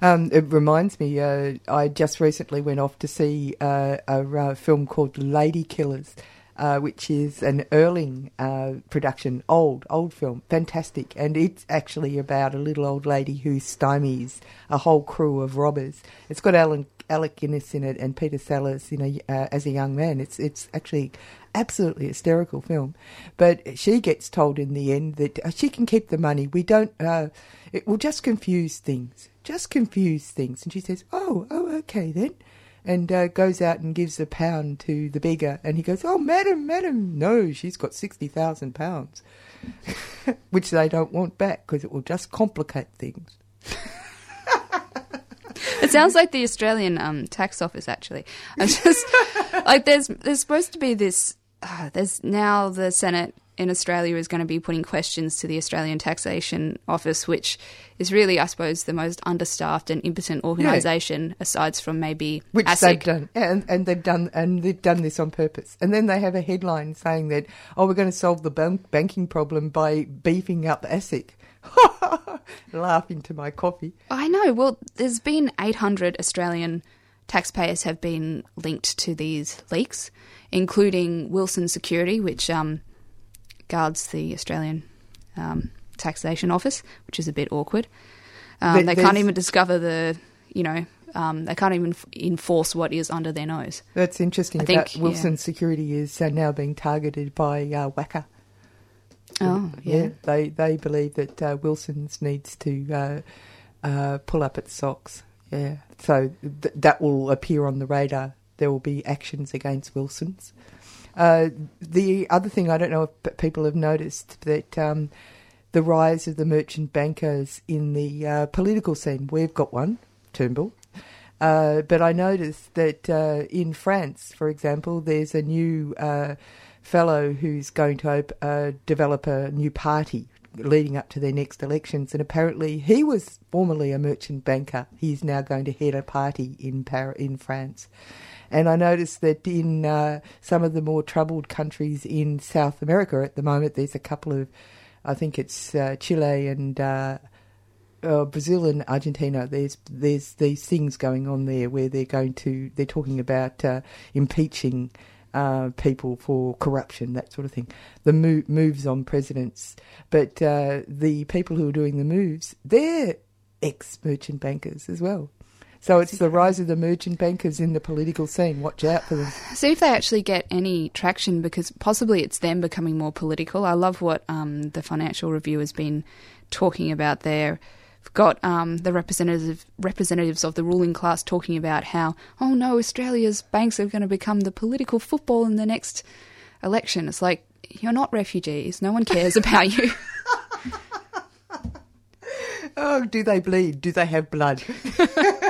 Um, it reminds me, uh, I just recently went off to see uh, a, uh, film called Lady Killers, uh, which is an Ealing uh, production, old, old film, fantastic. And it's actually about a little old lady who stymies a whole crew of robbers. It's got Alan, Alec Guinness in it and Peter Sellers, know, uh, as a young man. It's it's actually absolutely hysterical film. But she gets told in the end that uh, she can keep the money. We don't. Uh, it will just confuse things. Just confuse things. And she says, "Oh, oh, okay then." And uh, goes out and gives a pound to the beggar, and he goes, "Oh, madam, madam, no, she's got sixty thousand pounds, which they don't want back because it will just complicate things." It sounds like the Australian um, tax office, actually. I'm just like there's there's supposed to be this. Uh, there's now the Senate in Australia is going to be putting questions to the Australian Taxation Office, which is really, I suppose, the most understaffed and impotent organisation, yeah. aside from maybe which ASIC. they've done, and, and they've done, and they've done this on purpose. And then they have a headline saying that, oh, we're going to solve the bank- banking problem by beefing up ASIC. laughing to my coffee. I know. Well, there's been 800 Australian taxpayers have been linked to these leaks, including Wilson Security, which um, guards the Australian um, Taxation Office, which is a bit awkward. Um, they can't even discover the, you know, um, they can't even f- enforce what is under their nose. That's interesting. I think Wilson yeah. Security is uh, now being targeted by uh. Oh, yeah. yeah. They they believe that uh, Wilson's needs to uh, uh, pull up its socks. Yeah. So th- that will appear on the radar. There will be actions against Wilson's. Uh, the other thing I don't know if people have noticed that um, the rise of the merchant bankers in the uh, political scene. We've got one, Turnbull. Uh, but I noticed that in France, for example, there's a new fellow who's going to op- uh, develop a new party leading up to their next elections. And apparently, he was formerly a merchant banker. He's now going to head a party in in France. And I noticed that in uh, some of the more troubled countries in South America at the moment, there's a couple of, I think it's uh, Chile and uh, uh Brazil and Argentina. There's there's these things going on there where they're going to they're talking about uh, impeaching uh, people for corruption, that sort of thing. The mo- moves on presidents, but uh, the people who are doing the moves, they're ex-merchant bankers as well. So it's the rise of the merchant bankers in the political scene. Watch out for them. See if they actually get any traction because possibly it's them becoming more political. I love what um, the Financial Review has been talking about there got um, the representative, representatives of the ruling class talking about how, oh no, Australia's banks are going to become the political football in the next election. It's like, you're not refugees. No one cares about you. oh, do they bleed? Do they have blood?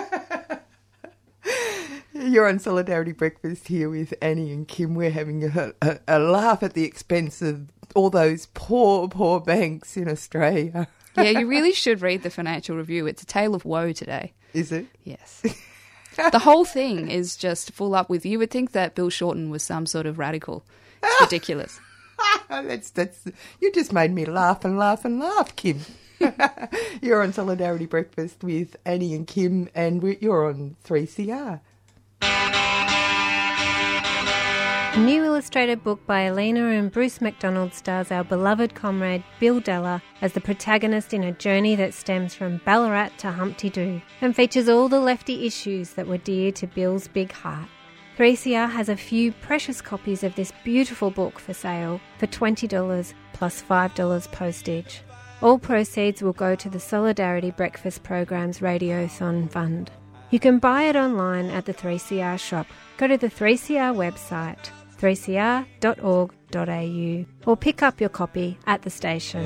You're on Solidarity Breakfast here with Annie and Kim. We're having a, a, a laugh at the expense of all those poor, poor banks in Australia yeah, you really should read the Financial Review. It's a tale of woe today. Is it? Yes. the whole thing is just full up with. You would think that Bill Shorten was some sort of radical. It's ridiculous. that's that's. You just made me laugh and laugh and laugh, Kim. you're on Solidarity Breakfast with Annie and Kim, and you're on 3CR. A new illustrated book by Elena and Bruce MacDonald stars our beloved comrade Bill Della as the protagonist in a journey that stems from Ballarat to Humpty Doo and features all the lefty issues that were dear to Bill's big heart. 3CR has a few precious copies of this beautiful book for sale for $20 plus $5 postage. All proceeds will go to the Solidarity Breakfast Program's Radiothon Fund. You can buy it online at the 3CR shop. Go to the 3CR website 3cr.org.au or pick up your copy at the station.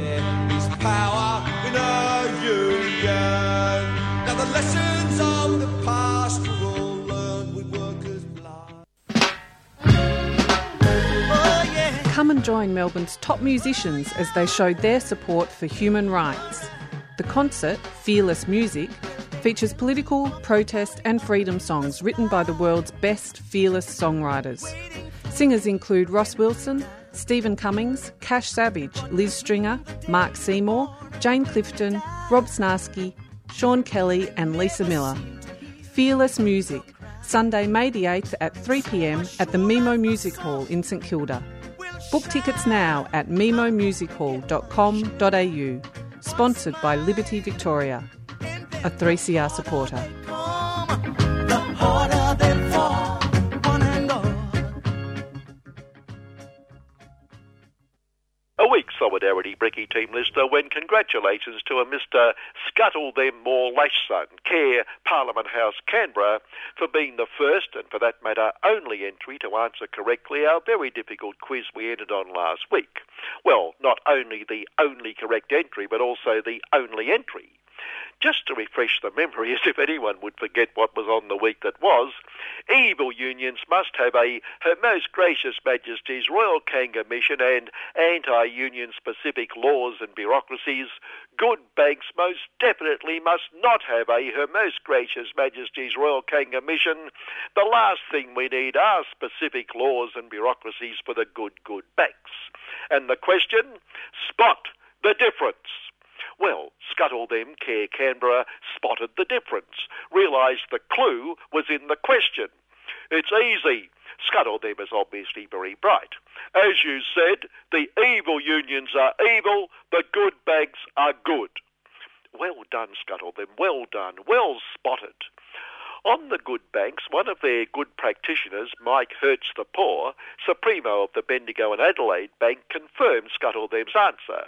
Come and join Melbourne's top musicians as they show their support for human rights. The concert, Fearless Music, features political, protest, and freedom songs written by the world's best fearless songwriters. Singers include Ross Wilson, Stephen Cummings, Cash Savage, Liz Stringer, Mark Seymour, Jane Clifton, Rob Snarski, Sean Kelly, and Lisa Miller. Fearless Music, Sunday, May the 8th at 3pm at the Memo Music Hall in St Kilda. Book tickets now at memomusichall.com.au. Sponsored by Liberty Victoria, a 3CR supporter. A weak Solidarity Bricky team lister when congratulations to a Mr. Scuttle Them More Care, Parliament House, Canberra, for being the first and for that matter only entry to answer correctly our very difficult quiz we entered on last week. Well, not only the only correct entry, but also the only entry. Just to refresh the memory, as if anyone would forget what was on the week that was, evil unions must have a Her Most Gracious Majesty's Royal Kanga Mission and anti-union specific laws and bureaucracies. Good banks most definitely must not have a Her Most Gracious Majesty's Royal Kanga Mission. The last thing we need are specific laws and bureaucracies for the good, good banks. And the question? Spot the difference. Well, Scuttle them, Care Canberra, spotted the difference, realised the clue was in the question. It's easy. Scuttle them is obviously very bright. As you said, the evil unions are evil, the good banks are good. Well done, Scuttle them, well done, well spotted. On the good banks, one of their good practitioners, Mike Hertz the Poor, Supremo of the Bendigo and Adelaide Bank, confirmed Scuttlethem's answer.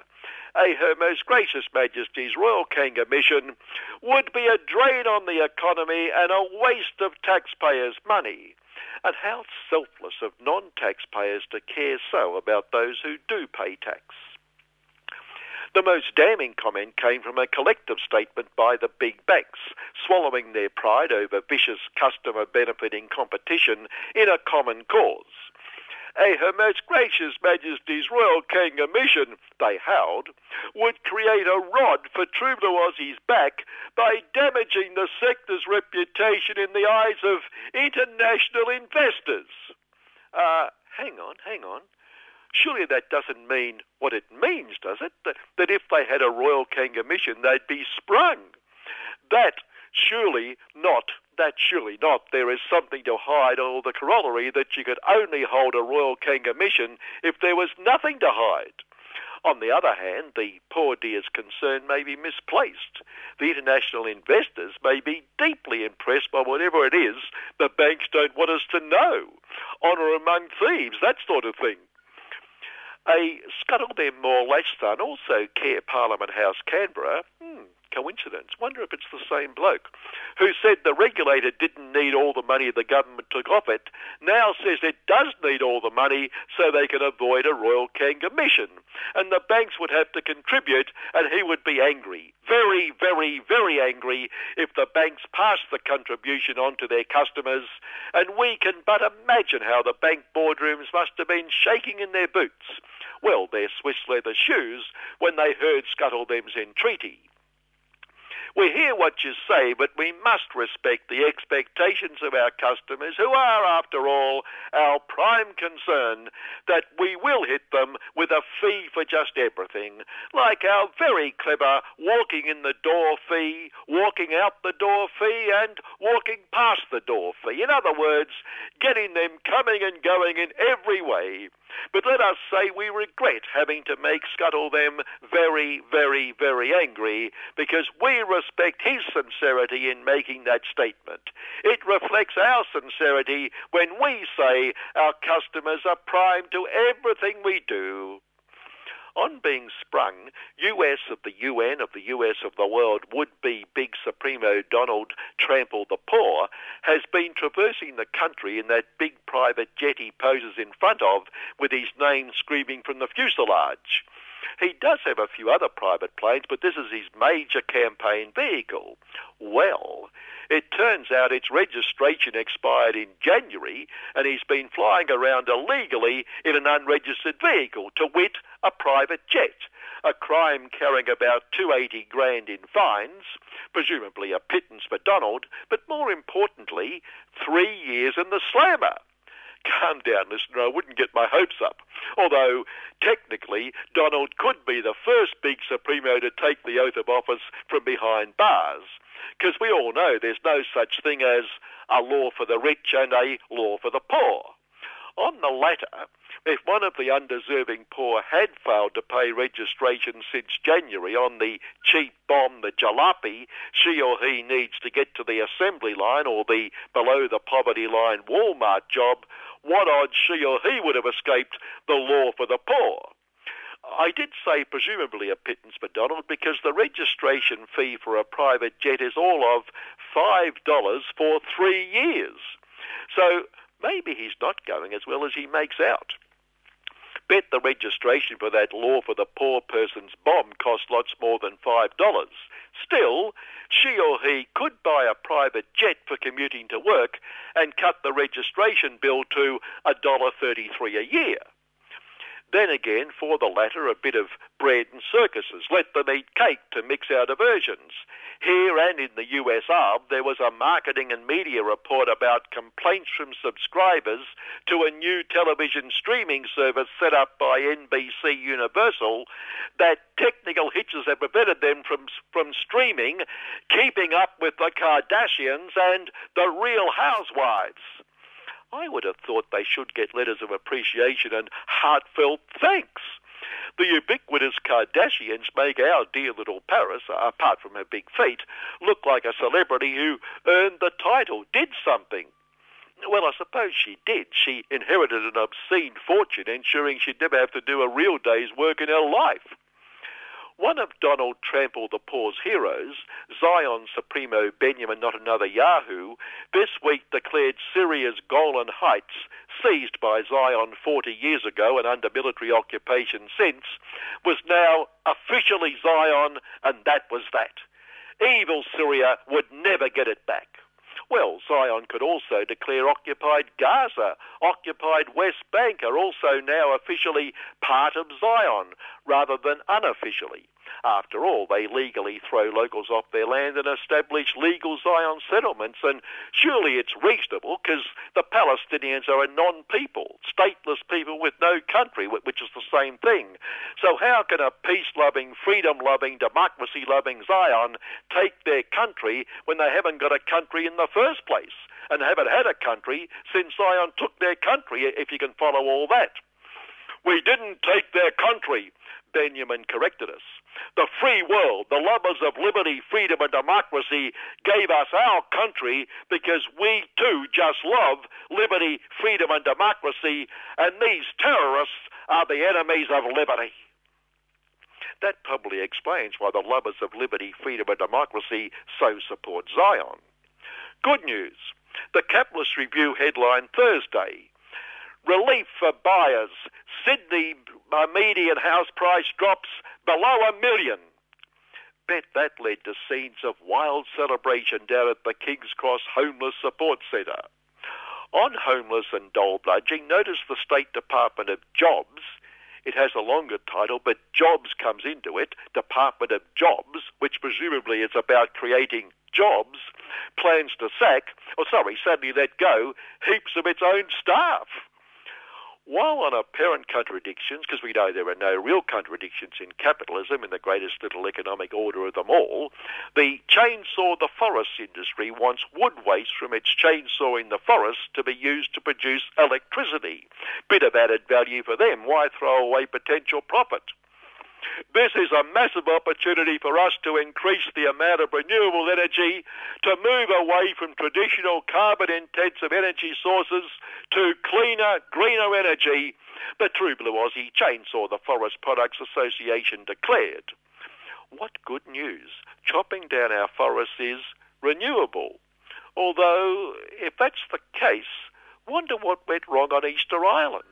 A Her Most Gracious Majesty's Royal Kanga mission would be a drain on the economy and a waste of taxpayers' money. And how selfless of non-taxpayers to care so about those who do pay tax. The most damning comment came from a collective statement by the big banks, swallowing their pride over vicious customer benefiting competition in a common cause. A Her Most Gracious Majesty's Royal Kanga mission, they howled, would create a rod for True Blue Aussie's back by damaging the sector's reputation in the eyes of international investors. Uh, hang on, hang on. Surely that doesn't mean what it means, does it? That, that if they had a Royal Kanga mission, they'd be sprung. That surely not, that surely not. There is something to hide, or the corollary that you could only hold a Royal Kanga mission if there was nothing to hide. On the other hand, the poor dear's concern may be misplaced. The international investors may be deeply impressed by whatever it is the banks don't want us to know. Honour among thieves, that sort of thing. A scuttle Scuttlebem More Lashton, also Care Parliament House, Canberra, hmm, coincidence, wonder if it's the same bloke, who said the regulator didn't need all the money the government took off it, now says it does need all the money so they can avoid a Royal Kanga mission. And the banks would have to contribute, and he would be angry. Very, very, very angry if the banks pass the contribution on to their customers. And we can but imagine how the bank boardrooms must have been shaking in their boots. Well, their Swiss leather shoes when they heard Scuttlethem's entreaty. We hear what you say, but we must respect the expectations of our customers, who are, after all, our prime concern, that we will hit them with a fee for just everything, like our very clever walking in the door fee, walking out the door fee, and walking past the door fee. In other words, getting them coming and going in every way. But let us say we regret having to make Scuttle them very, very, very angry because we respect his sincerity in making that statement. It reflects our sincerity when we say our customers are primed to everything we do. On being sprung, US of the UN of the US of the world would be big Supremo Donald Trample the Poor has been traversing the country in that big private jet he poses in front of with his name screaming from the fuselage. He does have a few other private planes, but this is his major campaign vehicle. Well, it turns out its registration expired in January and he's been flying around illegally in an unregistered vehicle, to wit, a private jet. a crime carrying about 280 grand in fines, presumably a pittance for Donald, but more importantly, three years in the slammer. Calm down, listener, I wouldn't get my hopes up. Although, technically, Donald could be the first big Supremo to take the oath of office from behind bars. Because we all know there's no such thing as a law for the rich and a law for the poor. On the latter, if one of the undeserving poor had failed to pay registration since January on the cheap bomb, the jalopy, she or he needs to get to the assembly line or the below the poverty line Walmart job, what odds she or he would have escaped the law for the poor? I did say presumably a pittance for Donald because the registration fee for a private jet is all of $5 for three years. So maybe he's not going as well as he makes out. Bet the registration for that law for the poor person's bomb cost lots more than $5. Still, she or he could buy a private jet for commuting to work and cut the registration bill to $1.33 a year. Then again, for the latter, a bit of bread and circuses. Let them eat cake to mix our diversions. Here and in the US Arb, there was a marketing and media report about complaints from subscribers to a new television streaming service set up by NBC Universal that technical hitches have prevented them from, from streaming, keeping up with the Kardashians and the Real Housewives. I would have thought they should get letters of appreciation and heartfelt thanks. The ubiquitous Kardashians make our dear little Paris, apart from her big feet, look like a celebrity who earned the title, did something. Well, I suppose she did. She inherited an obscene fortune, ensuring she'd never have to do a real day's work in her life. One of Donald Trump Trample the Poor's heroes, Zion Supremo Benjamin Not Another Yahoo, this week declared Syria's Golan Heights, seized by Zion 40 years ago and under military occupation since, was now officially Zion, and that was that. Evil Syria would never get it back. Well, Zion could also declare occupied Gaza, occupied West Bank are also now officially part of Zion, rather than unofficially. After all, they legally throw locals off their land and establish legal Zion settlements, and surely it's reasonable because the Palestinians are a non-people, stateless people with no country, which is the same thing. So how can a peace-loving, freedom-loving, democracy-loving Zion take their country when they haven't got a country in the first place and haven't had a country since Zion took their country, if you can follow all that? We didn't take their country, Benjamin corrected us. The free world, the lovers of liberty, freedom, and democracy gave us our country because we too just love liberty, freedom, and democracy, and these terrorists are the enemies of liberty. That probably explains why the lovers of liberty, freedom, and democracy so support Zion. Good news. The Capitalist Review headline Thursday relief for buyers. Sydney median house price drops below a million. Bet that led to scenes of wild celebration down at the King's Cross Homeless Support Centre. On homeless and dole bludging, notice the State Department of Jobs. It has a longer title, but Jobs comes into it. Department of Jobs, which presumably is about creating jobs, plans to sack, or sorry, sadly let go, heaps of its own staff. While on apparent contradictions, because we know there are no real contradictions in capitalism in the greatest little economic order of them all, the chainsaw the forest industry wants wood waste from its chainsaw in the forest to be used to produce electricity. Bit of added value for them. Why throw away potential profit? This is a massive opportunity for us to increase the amount of renewable energy, to move away from traditional carbon intensive energy sources to cleaner, greener energy, the True Blue Aussie Chainsaw the Forest Products Association declared. What good news! Chopping down our forests is renewable. Although, if that's the case, wonder what went wrong on Easter Island.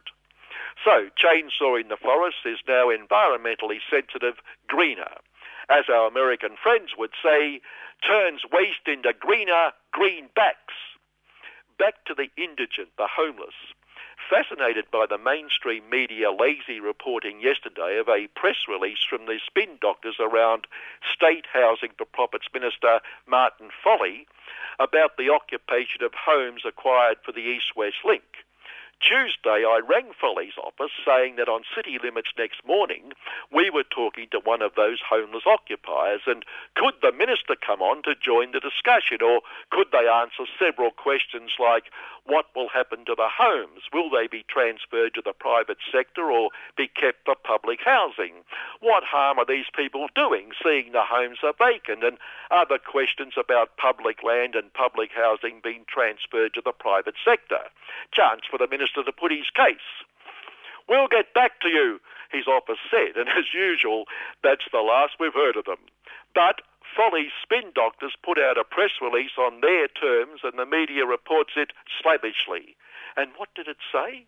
So, chainsawing the forest is now environmentally sensitive greener. As our American friends would say, turns waste into greener greenbacks. Back to the indigent, the homeless. fascinated by the mainstream media lazy reporting yesterday of a press release from the spin doctors around State Housing for Profits Minister Martin Foley about the occupation of homes acquired for the East West Link. Tuesday, I rang Foley's office saying that on City Limits next morning, we were talking to one of those homeless occupiers and could the minister come on to join the discussion or could they answer several questions like what will happen to the homes? Will they be transferred to the private sector or be kept for public housing? What harm are these people doing seeing the homes are vacant? And other questions about public land and public housing being transferred to the private sector. Chance for the minister to put his case. We'll get back to you, his office said, and as usual, that's the last we've heard of them. But Foley's spin doctors put out a press release on their terms, and the media reports it slavishly. And what did it say?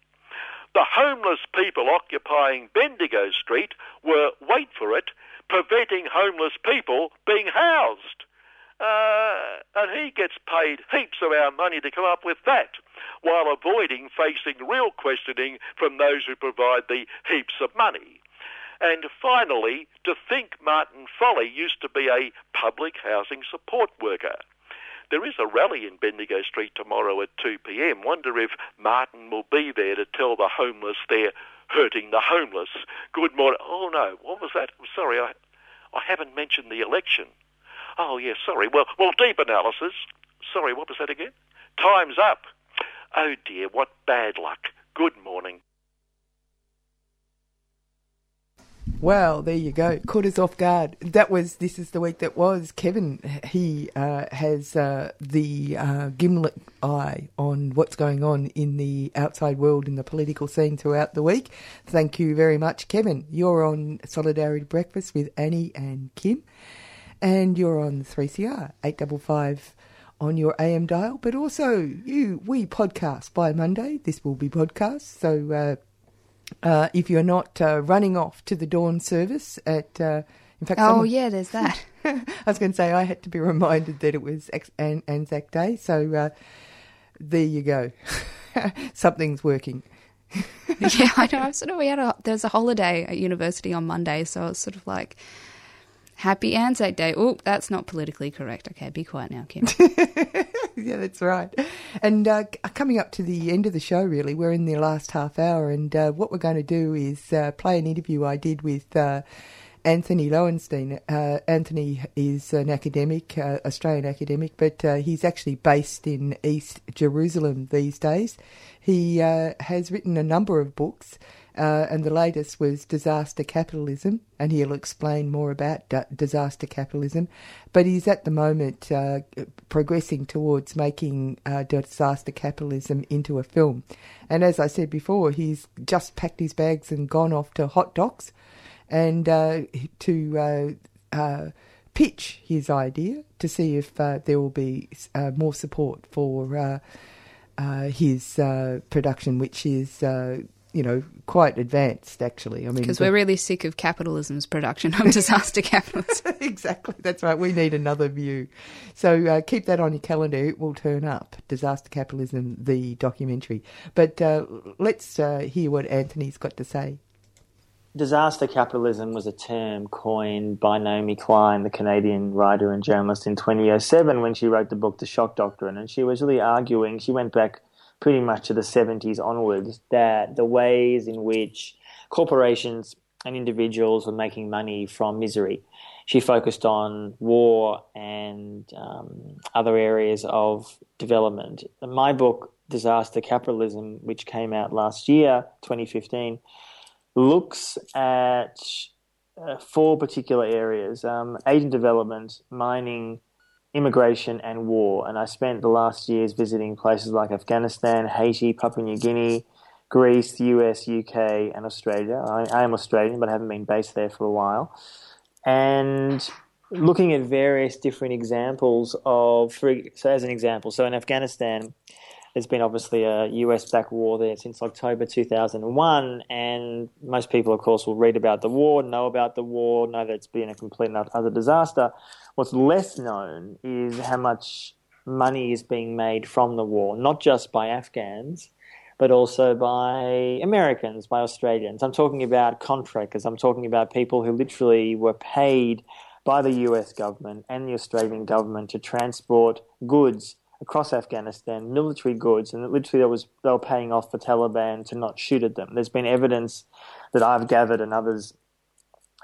The homeless people occupying Bendigo Street were, wait for it, preventing homeless people being housed. Uh, and he gets paid heaps of our money to come up with that, while avoiding facing real questioning from those who provide the heaps of money. And finally, to think Martin Foley used to be a public housing support worker. There is a rally in Bendigo Street tomorrow at 2 p.m. Wonder if Martin will be there to tell the homeless they're hurting the homeless. Good morning. Oh no, what was that? Sorry, I, I haven't mentioned the election. Oh yes, sorry. Well, well, deep analysis. Sorry, what was that again? Time's up. Oh dear, what bad luck. Good morning. Well, there you go. Caught us off guard. That was This is the Week That Was. Kevin, he uh, has uh, the uh, gimlet eye on what's going on in the outside world, in the political scene throughout the week. Thank you very much, Kevin. You're on Solidarity Breakfast with Annie and Kim, and you're on 3CR 855 on your AM dial, but also you, we podcast by Monday. This will be podcast, so uh, if you're not uh, running off to the dawn service at, uh, in fact, oh someone, yeah, there's that. I was going to say I had to be reminded that it was An- Anzac Day, so uh, there you go. Something's working. yeah, I know. I've sort of we had a there's a holiday at university on Monday, so it's sort of like Happy Anzac Day. Oh, that's not politically correct. Okay, be quiet now, Kim. yeah, that's right. And uh, coming up to the end of the show, really, we're in the last half hour, and uh, what we're going to do is uh, play an interview I did with. Uh, Antony Loewenstein. Uh, Antony is an academic, uh, Australian academic, but he's actually based in East Jerusalem these days. He has written a number of books. Uh, and the latest was disaster capitalism, and he'll explain more about d- disaster capitalism. But he's at the moment uh, progressing towards making uh, disaster capitalism into a film. And as I said before, he's just packed his bags and gone off to Hot Docs and uh, to uh, uh, pitch his idea to see if there will be more support for. his production, which is you know, quite advanced, actually. I mean, because we're really sick of capitalism's production of disaster capitalism. exactly, that's right. We need another view. So uh, keep that on your calendar. It will turn up. Disaster Capitalism, the documentary. But uh, let's uh, hear what Antony's got to say. Disaster capitalism was a term coined by Naomi Klein, the Canadian writer and journalist, in 2007 when she wrote the book The Shock Doctrine. And she was really arguing, she went back pretty much to the 70s onwards that the ways in which corporations and individuals were making money from misery. She focused on war and um, other areas of development. My book, Disaster Capitalism, which came out last year, 2015, looks at uh, four particular areas um, aid and development, mining, immigration and war. And I spent the last years visiting places like Afghanistan, Haiti, Papua New Guinea, Greece, the US, UK, and Australia. I, I am Australian, but I haven't been based there for a while. And looking at various different examples of, for, so as an example, so in Afghanistan, there's been obviously a US backed war there since October 2001, and most people, of course, will read about the war, know about the war, know that it's been a complete and utter disaster. What's less known is how much money is being made from the war, not just by Afghans, but also by Americans, by Australians. I'm talking about contractors. I'm talking about people who literally were paid by the US government and the Australian government to transport goods across Afghanistan, military goods, and literally there was they were paying off the Taliban to not shoot at them. There's been evidence that I've gathered and others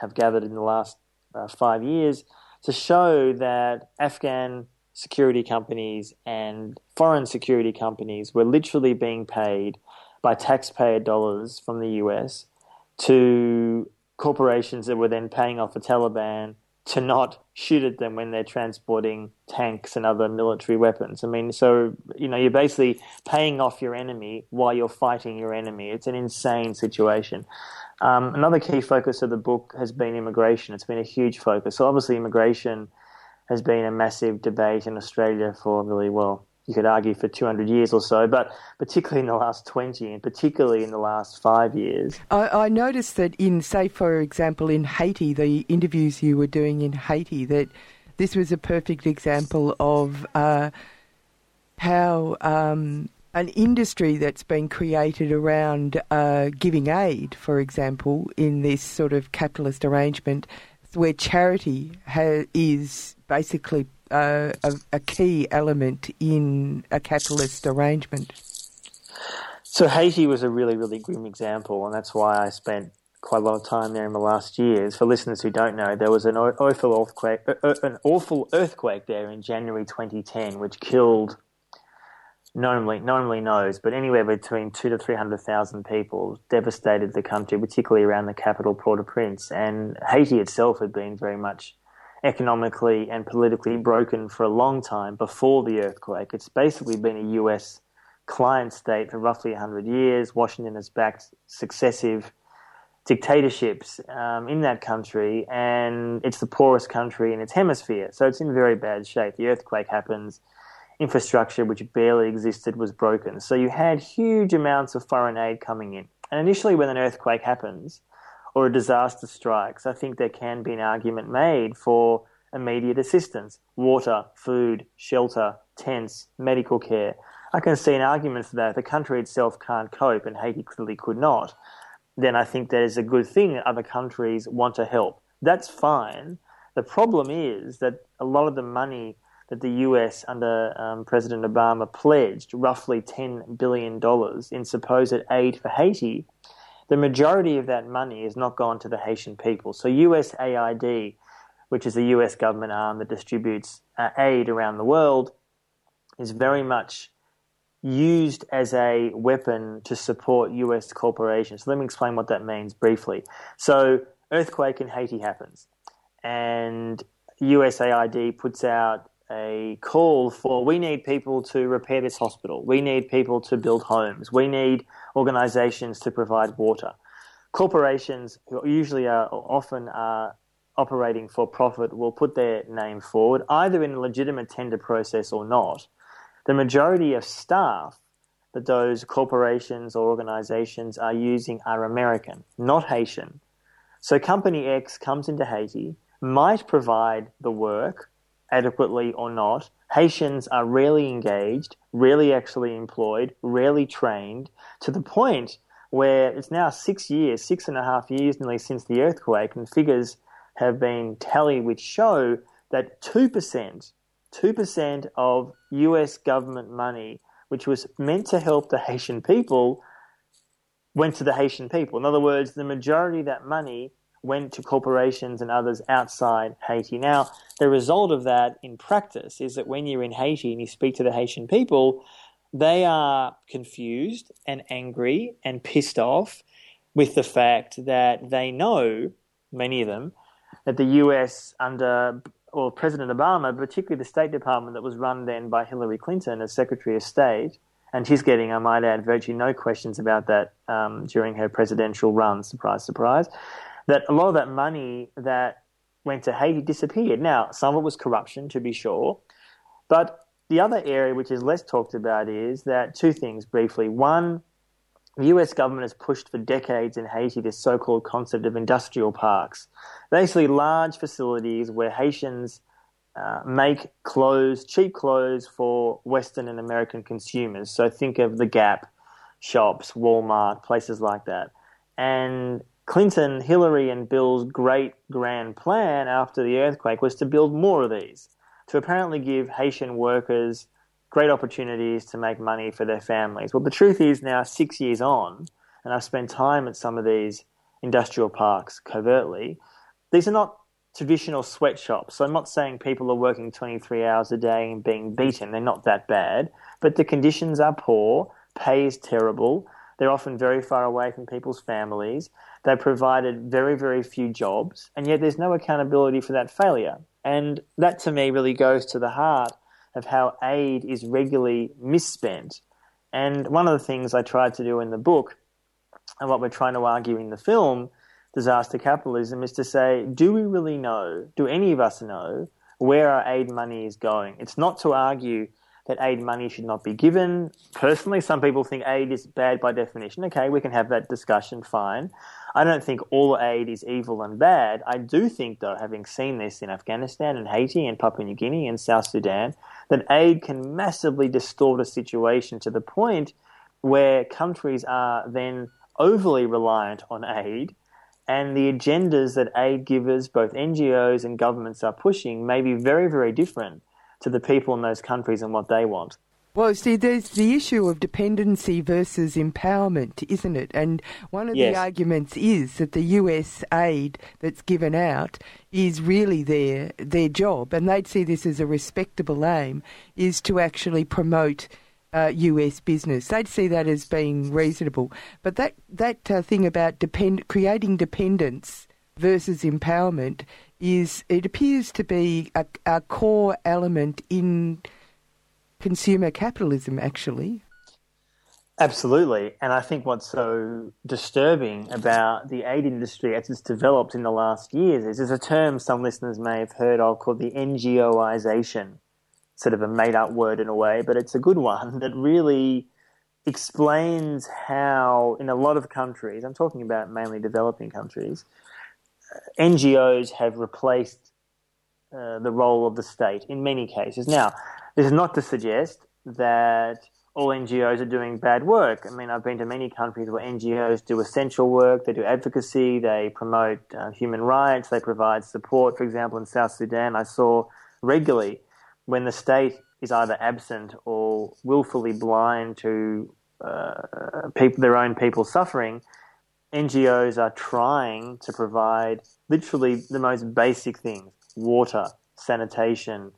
have gathered in the last uh, five years to show that Afghan security companies and foreign security companies were literally being paid by taxpayer dollars from the US to corporations that were then paying off the Taliban to not shoot at them when they're transporting tanks and other military weapons. I mean, so, you know, you're basically paying off your enemy while you're fighting your enemy. It's an insane situation. Um, another key focus of the book has been immigration. It's been a huge focus. So, obviously, immigration has been a massive debate in Australia for really, well, you could argue for 200 years or so, but particularly in the last 20 and particularly in the last five years. I, I, noticed that in, say, for example, in Haiti, the interviews you were doing in Haiti, that this was a perfect example of uh, how um, an industry that's been created around uh, giving aid, for example, in this sort of capitalist arrangement, where charity ha- is basically uh, a, a, key element in a capitalist arrangement. So Haiti was a really, really grim example, and that's why I spent quite a lot of time there in the last years. For listeners who don't know, there was an awful earthquake, an awful earthquake there in January 2010, which killed normally normally knows, but anywhere between two to three hundred thousand people devastated the country, particularly around the capital Port-au-Prince. And Haiti itself had been very much economically and politically broken for a long time before the earthquake. It's basically been a US client state for roughly 100 years. Washington has backed successive dictatorships um, in that country, and it's the poorest country in its hemisphere. So it's in very bad shape. The earthquake happens infrastructure, which barely existed, was broken. So you had huge amounts of foreign aid coming in. And initially, when an earthquake happens or a disaster strikes, I think there can be an argument made for immediate assistance water, food, shelter, tents, medical care. I can see an argument for that. If the country itself can't cope, and Haiti clearly could not, then I think that is a good thing that other countries want to help. That's fine. The problem is that a lot of the money that the US under um, President Obama pledged roughly $10 billion in supposed aid for Haiti, the majority of that money has not gone to the Haitian people. So USAID, which is the US government arm that distributes uh, aid around the world, is very much used as a weapon to support US corporations. So let me explain what that means briefly. So earthquake in Haiti happens and USAID puts out a call for we need people to repair this hospital. We need people to build homes. We need organizations to provide water. Corporations who usually are often are operating for profit will put their name forward, either in a legitimate tender process or not. The majority of staff that those corporations or organizations are using are American, not Haitian. So Company X comes into Haiti, might provide the work, adequately or not. Haitians are rarely engaged, rarely actually employed, rarely trained, to the point where it's now six years, six and a half years nearly since the earthquake, and figures have been tallied which show that 2%, 2% of US government money, which was meant to help the Haitian people, went to the Haitian people. In other words, the majority of that money went to corporations and others outside Haiti. Now, the result of that in practice is that when you're in Haiti and you speak to the Haitian people, they are confused and angry and pissed off with the fact that they know, many of them, that the US under or President Obama, particularly the State Department that was run then by Hillary Clinton as Secretary of State, and she's getting, I might add, virtually no questions about that um, during her presidential run. Surprise, surprise that a lot of that money that went to Haiti disappeared. Now, some of it was corruption, to be sure, but the other area which is less talked about is that two things briefly. One, the US government has pushed for decades in Haiti this so called concept of industrial parks. Basically, large facilities where Haitians uh, make clothes, cheap clothes for Western and American consumers. So think of The Gap, shops, Walmart, places like that. And Clinton, Hillary, and Bill's great grand plan after the earthquake was to build more of these, to apparently give Haitian workers great opportunities to make money for their families. Well, the truth is now, six years on, and I've spent time at some of these industrial parks covertly, these are not traditional sweatshops. So I'm not saying people are working 23 hours a day and being beaten. They're not that bad. But the conditions are poor, pay is terrible. They're often very far away from people's families. They've provided very, very few jobs, and yet there's no accountability for that failure. And that to me really goes to the heart of how aid is regularly misspent. And one of the things I tried to do in the book, and what we're trying to argue in the film, Disaster Capitalism, is to say, do we really know, do any of us know, where our aid money is going? It's not to argue that aid money should not be given. Personally, some people think aid is bad by definition. Okay, we can have that discussion, fine. I don't think all aid is evil and bad. I do think, though, having seen this in Afghanistan and Haiti and Papua New Guinea and South Sudan, that aid can massively distort a situation to the point where countries are then overly reliant on aid and the agendas that aid givers, both NGOs and governments, are pushing may be very, very different to the people in those countries and what they want. Well, see, there's the issue of dependency versus empowerment, isn't it? And one of yes. the arguments is that the US aid that's given out is really their their job, and they'd see this as a respectable aim, is to actually promote uh, US business. They'd see that as being reasonable. But that that uh, thing about depend creating dependence versus empowerment is it appears to be a, a core element in consumer capitalism, actually. Absolutely. And I think what's so disturbing about the aid industry as it's developed in the last years is there's a term some listeners may have heard of called the NGOization. Sort of a made up word in a way, but it's a good one that really explains how, in a lot of countries, I'm talking about mainly developing countries, NGOs have replaced uh, the role of the state in many cases. Now, this is not to suggest that all NGOs are doing bad work. I mean, I've been to many countries where NGOs do essential work, they do advocacy, they promote uh, human rights, they provide support. For example, in South Sudan, I saw regularly when the state is either absent or willfully blind to uh, people, their own people suffering, NGOs are trying to provide literally the most basic things water, sanitation,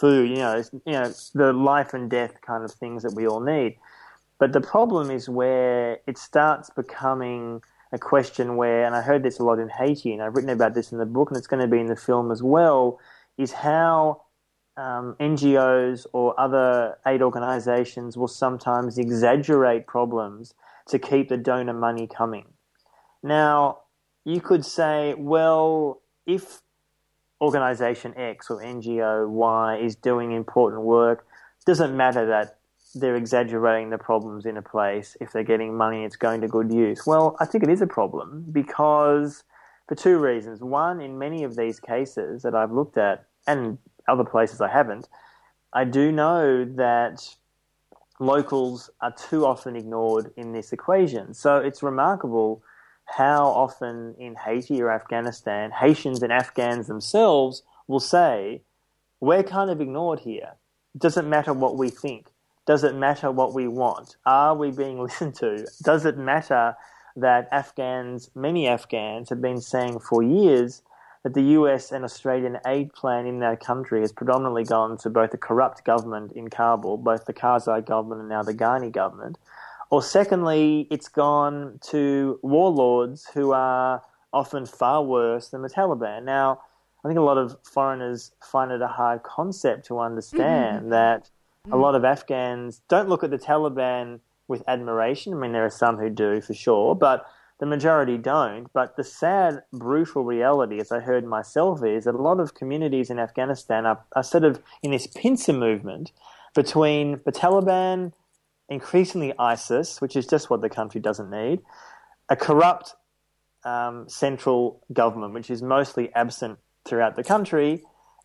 food, you know, you know, the life and death kind of things that we all need. But the problem is where it starts becoming a question where, and I heard this a lot in Haiti, and I've written about this in the book, and it's going to be in the film as well, is how um, NGOs or other aid organizations will sometimes exaggerate problems to keep the donor money coming. Now, you could say, well, if organization X or NGO Y is doing important work, it doesn't matter that they're exaggerating the problems in a place. If they're getting money, it's going to good use. Well, I think it is a problem because for two reasons. One, in many of these cases that I've looked at, and other places I haven't, I do know that locals are too often ignored in this equation. So it's remarkable how often in Haiti or Afghanistan, Haitians and Afghans themselves will say, We're kind of ignored here. Does it matter what we think? Does it matter what we want? Are we being listened to? Does it matter that Afghans, many Afghans, have been saying for years that the US and Australian aid plan in their country has predominantly gone to both the corrupt government in Kabul, both the Karzai government and now the Ghani government, or secondly, it's gone to warlords who are often far worse than the Taliban. Now, I think a lot of foreigners find it a hard concept to understand mm-hmm. that a lot of Afghans don't look at the Taliban with admiration. I mean, there are some who do for sure, but the majority don't. But the sad, brutal reality, as I heard myself, is that a lot of communities in Afghanistan are, are sort of in this pincer movement between the Taliban increasingly ISIS, which is just what the country doesn't need, a corrupt um, central government, which is mostly absent throughout the country,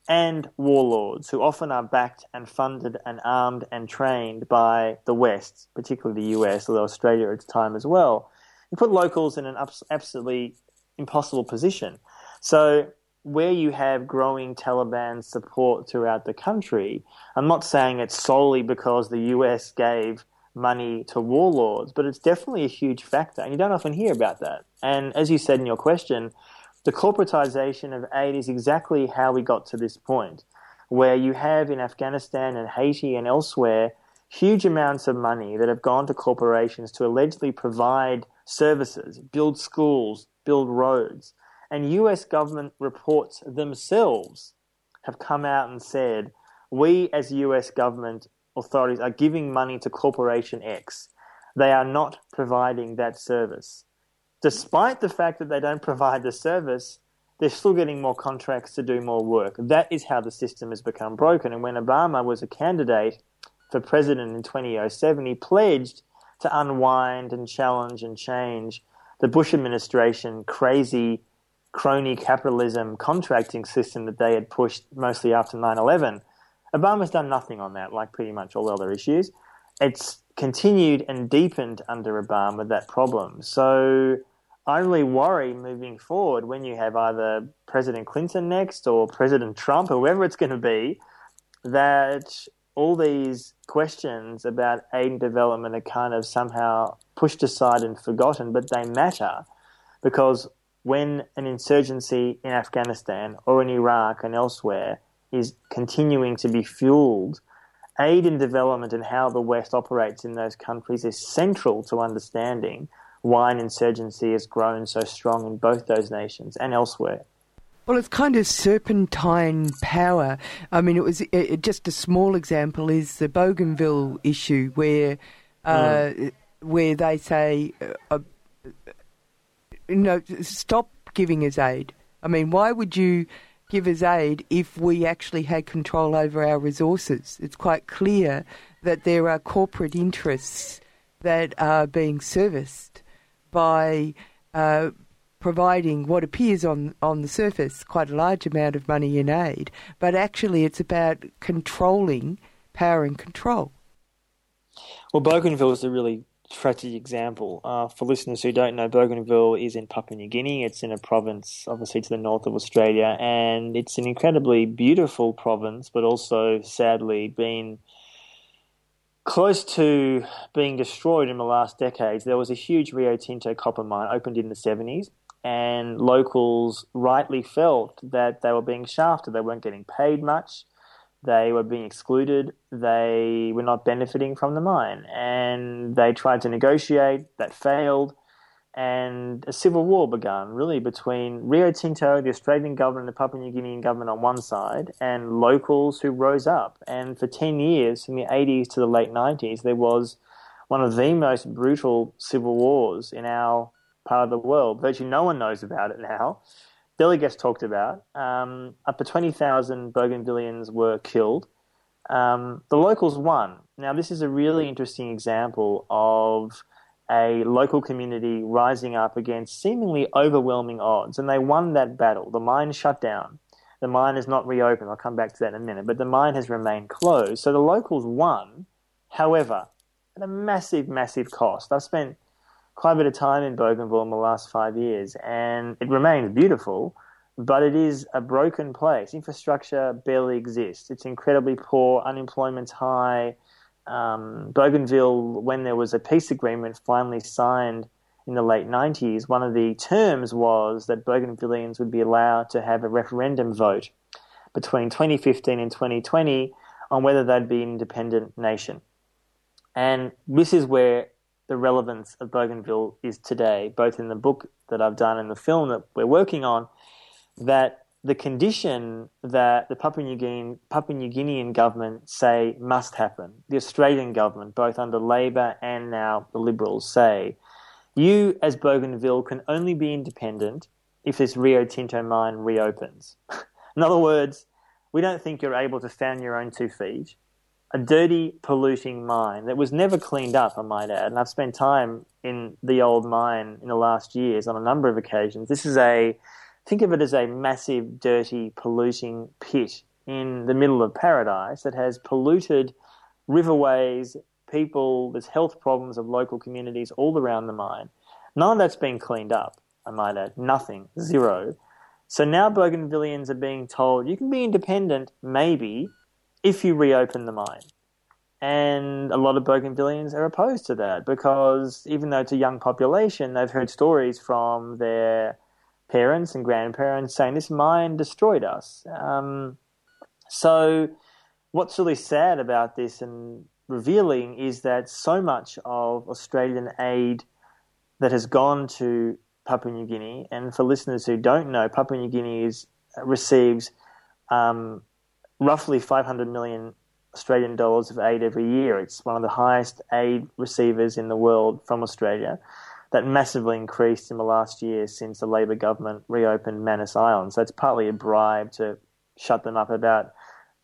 and warlords who often are backed and funded and armed and trained by the West, particularly the US, although Australia at its time as well. You put locals in an absolutely impossible position. So where you have growing Taliban support throughout the country, I'm not saying it's solely because the US gave money to warlords, but it's definitely a huge factor, and you don't often hear about that. And as you said in your question, the corporatization of aid is exactly how we got to this point, where you have in Afghanistan and Haiti and elsewhere huge amounts of money that have gone to corporations to allegedly provide services, build schools, build roads. And US government reports themselves have come out and said, we as US government authorities are giving money to Corporation X. They are not providing that service despite the fact that they don't provide the service, they're still getting more contracts to do more work. That is how the system has become broken. And when Obama was a candidate for president in 2007, he pledged to unwind and challenge and change the Bush administration crazy crony capitalism contracting system that they had pushed mostly after 9 11. Obama's done nothing on that, like pretty much all other issues. It's continued and deepened under Obama that problem. So I really worry moving forward when you have either President Clinton next or President Trump, or whoever it's going to be, that all these questions about aid and development are kind of somehow pushed aside and forgotten, but they matter because when an insurgency in Afghanistan or in Iraq and elsewhere is continuing to be fueled, aid and development and how the West operates in those countries is central to understanding why an insurgency has grown so strong in both those nations and elsewhere. Well, it's kind of serpentine power. I mean, it was it, just a small example is the Bougainville issue, where uh, mm. where they say, uh, uh, you know, stop giving us aid. I mean, why would you give us aid if we actually had control over our resources? It's quite clear that there are corporate interests that are being serviced by uh, providing what appears on, on the surface quite a large amount of money in aid, but actually it's about controlling power and control. Well, Bougainville is a really tragic example. Uh, for listeners who don't know, Bougainville is in Papua New Guinea. It's in a province, obviously, to the north of Australia, and it's an incredibly beautiful province, but also sadly been close to being destroyed in the last decades. There was a huge Rio Tinto copper mine opened in the 70s, and locals rightly felt that they were being shafted. They weren't getting paid much. They were being excluded. They were not benefiting from the mine. And they tried to negotiate. That failed and a civil war began, really, between Rio Tinto, the Australian government, the Papua New Guinean government on one side, and locals who rose up. And for 10 years, from the 80s to the late 90s, there was one of the most brutal civil wars in our part of the world. Virtually no one knows about it now. Barely gets talked about. Um, up to 20,000 Bougainvilleans were killed. Um, the locals won. Now, this is a really interesting example of a local community rising up against seemingly overwhelming odds, and they won that battle. The mine shut down. The mine is not reopened. I'll come back to that in a minute, but the mine has remained closed. So the locals won, however, at a massive, massive cost. I've spent quite a bit of time in Bougainville in the last five years, and it remains beautiful, but it is a broken place. Infrastructure barely exists. It's incredibly poor, unemployment's high, um, Bougainville, when there was a peace agreement finally signed in the late 90s, one of the terms was that Bougainvillians would be allowed to have a referendum vote between 2015 and 2020 on whether they'd be an independent nation. And this is where the relevance of Bougainville is today, both in the book that I've done and the film that we're working on, that the condition that the Papua New, Guinean, Papua New Guinean government say must happen, the Australian government, both under Labor and now the Liberals, say you, as Bougainville, can only be independent if this Rio Tinto mine reopens. In other words, we don't think you're able to stand your own two feet. A dirty, polluting mine that was never cleaned up, I might add. And I've spent time in the old mine in the last years on a number of occasions. This is a think of it as a massive, dirty, polluting pit in the middle of paradise that has polluted riverways, people, there's health problems of local communities all around the mine. None of that's been cleaned up, I might add. Nothing. Zero. So now Bougainvilleans are being told you can be independent, maybe, if you reopen the mine. And a lot of Bougainvilleans are opposed to that because even though it's a young population, they've heard stories from their parents and grandparents saying this mine destroyed us. Um, so, what's really sad about this and revealing is that so much of Australian aid that has gone to Papua New Guinea, and for listeners who don't know, Papua New Guinea is, receives um, roughly 500 million Australian dollars of aid every year. It's one of the highest aid receivers in the world from Australia. That massively increased in the last year since the Labor government reopened Manus Island. So it's partly a bribe to shut them up about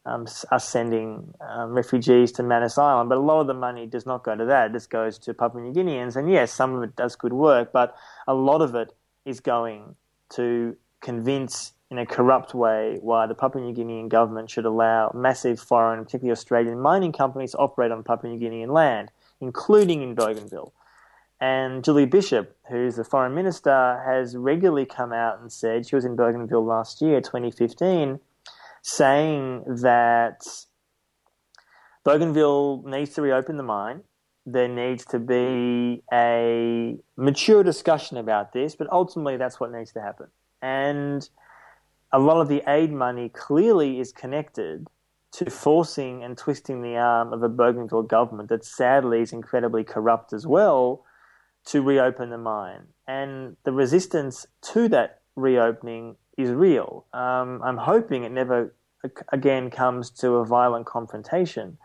um, us sending um, refugees to Manus Island. But a lot of the money does not go to that. It just goes to Papua New Guineans. And yes, some of it does good work, but a lot of it is going to convince in a corrupt way why the Papua New Guinean government should allow massive foreign, particularly Australian mining companies to operate on Papua New Guinean land, including in Bougainville. And Julie Bishop, who's the foreign minister, has regularly come out and said she was in Bougainville last year, 2015, saying that Bougainville needs to reopen the mine. There needs to be a mature discussion about this, but ultimately that's what needs to happen. And a lot of the aid money clearly is connected to forcing and twisting the arm of a Bougainville government that sadly is incredibly corrupt as well to reopen the mine. And the resistance to that reopening is real. Um, I'm hoping it never again comes to a violent confrontation.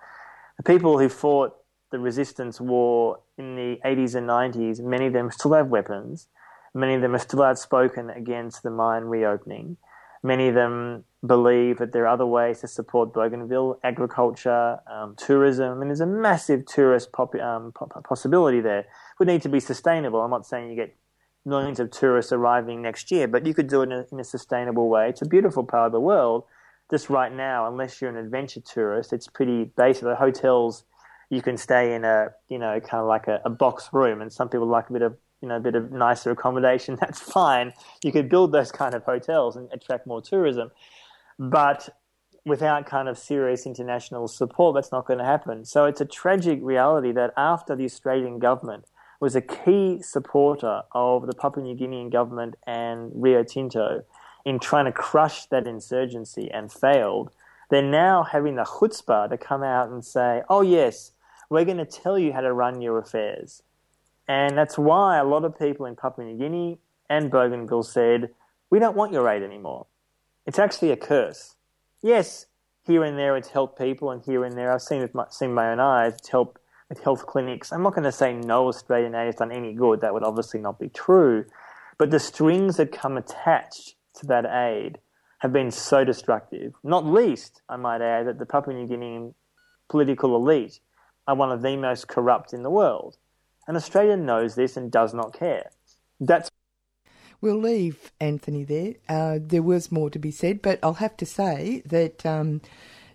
The people who fought the resistance war in the 80s and 90s, many of them still have weapons. Many of them are still outspoken against the mine reopening. Many of them believe that there are other ways to support Bougainville, agriculture, um, tourism, and there's a massive tourist pop, um, possibility there. It would need to be sustainable. I'm not saying you get millions of tourists arriving next year, but you could do it in a, in a sustainable way. It's a beautiful part of the world. Just right now, unless you're an adventure tourist, it's pretty basic. The hotels you can stay in a you know kind of like a, a box room, and some people like a bit of you know, a bit of nicer accommodation, that's fine. You could build those kind of hotels and attract more tourism. But without kind of serious international support, that's not going to happen. So it's a tragic reality that after the Australian government was a key supporter of the Papua New Guinean government and Rio Tinto in trying to crush that insurgency and failed, they're now having the chutzpah to come out and say, oh, yes, we're going to tell you how to run your affairs. And that's why a lot of people in Papua New Guinea and Bougainville said, we don't want your aid anymore. It's actually a curse. Yes, here and there it's helped people, and here and there I've seen with my, seen my own eyes it's helped with health clinics. I'm not going to say no Australian aid has done any good. That would obviously not be true. But the strings that come attached to that aid have been so destructive. Not least, I might add, that the Papua New Guinean political elite are one of the most corrupt in the world. And Australia knows this and does not care. That's We'll leave Antony there. Uh, there was more to be said, but I'll have to say that um,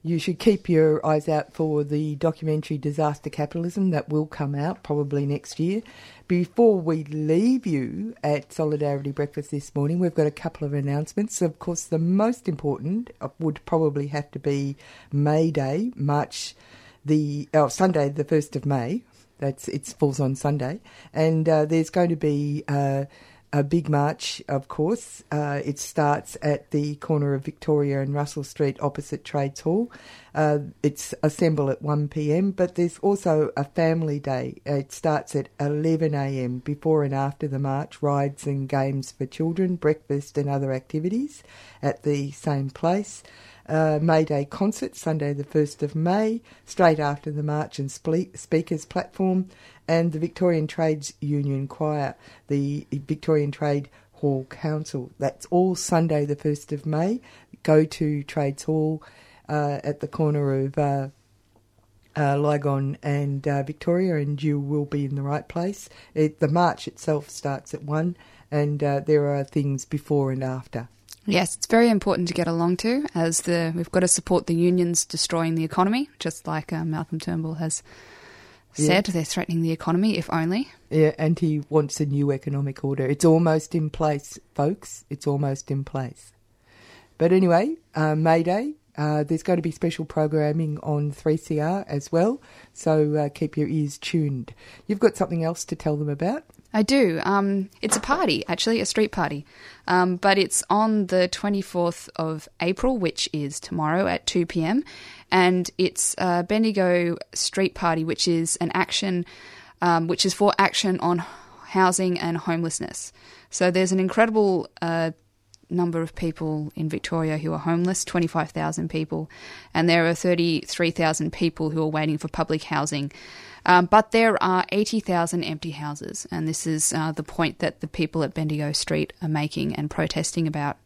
you should keep your eyes out for the documentary Disaster Capitalism that will come out probably next year. Before we leave you at Solidarity Breakfast this morning, we've got a couple of announcements. Of course, the most important would probably have to be May Day, March the oh, Sunday, the first of May, that's it falls on Sunday, and uh, there's going to be uh, a big march. Of course, uh, it starts at the corner of Victoria and Russell Street, opposite Trades Hall. Uh, it's assemble at one p.m. But there's also a family day. It starts at eleven a.m. Before and after the march, rides and games for children, breakfast and other activities at the same place uh, May Day concert, Sunday the 1st of May, straight after the March and Speakers platform, and the Victorian Trades Union Choir, the Victorian Trade Hall Council. That's all Sunday the 1st of May. Go to Trades Hall uh, at the corner of uh, uh, Lygon and uh, Victoria, and you will be in the right place. It, the march itself starts at 1, and uh, there are things before and after. Yes, it's very important to get along to, as the we've got to support the unions destroying the economy, just like uh, Malcolm Turnbull has said. Yeah. They're threatening the economy, if only. Yeah, and he wants a new economic order. It's almost in place, folks. It's almost in place. But anyway, uh, May Day, uh, there's going to be special programming on 3CR as well, so uh, keep your ears tuned. You've got something else to tell them about? I do. Um, it's a party, actually, a street party. Um, but it's on the 24th of April, which is tomorrow at 2 pm. And it's a Bendigo Street Party, which is an action, um, which is for action on housing and homelessness. So there's an incredible uh, number of people in Victoria who are homeless 25,000 people. And there are 33,000 people who are waiting for public housing. Um, but there are 80,000 empty houses, and this is uh, the point that the people at Bendigo Street are making and protesting about.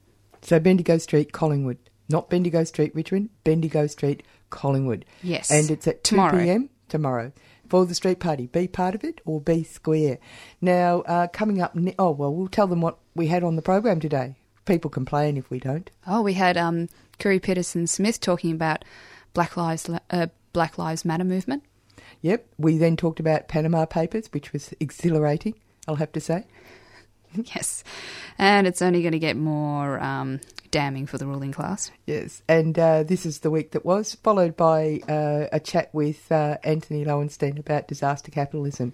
So Bendigo Street, Collingwood. Not Bendigo Street, Richmond. Bendigo Street, Collingwood. Yes. And it's at 2 Tomorrow. p.m. tomorrow for the street party. Be part of it or be square. Now, uh, coming up... Ne- oh, well, we'll tell them what we had on the program today. People complain if we don't. Oh, we had um, Khury Petersen-Smith talking about Black Lives uh, Black Lives Matter movement. Yep. We then talked about Panama Papers, which was exhilarating, I'll have to say. yes. And it's only going to get more um, damning for the ruling class. Yes. And uh, this is the week that was, followed by uh, a chat with uh, Antony Loewenstein about disaster capitalism.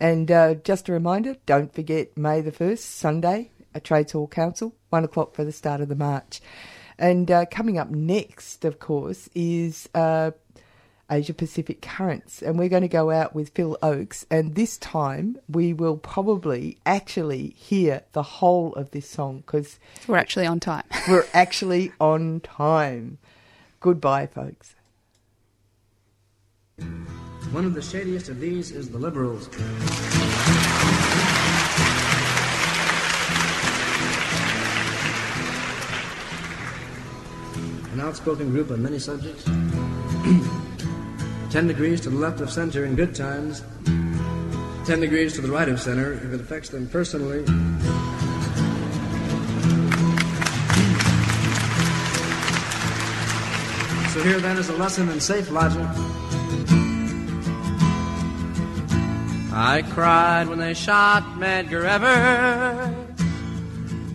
And uh, just a reminder don't forget May the 1st, Sunday, a Trades Hall Council, one o'clock for the start of the march. And uh, coming up next, of course, is uh, Asia Pacific Currents. And we're going to go out with Phil Ochs. And this time we will probably actually hear the whole of this song because We're actually on time. we're actually on time. Goodbye, folks. One of the shadiest of these is the Liberals. An outspoken group on many subjects. Ten degrees to the left of center in good times. Ten degrees to the right of center if it affects them personally. So here then is a lesson in safe logic. I cried when they shot Medgar Evers.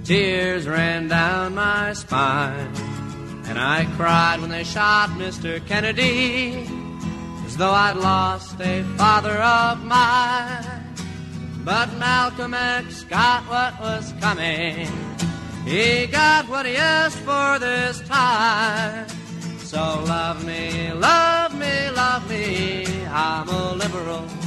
Tears ran down my spine. And I cried when they shot Mr. Kennedy. As though I'd lost a father of mine. But Malcolm X got what was coming. He got what he asked for this time. So love me, love me, love me. I'm a liberal.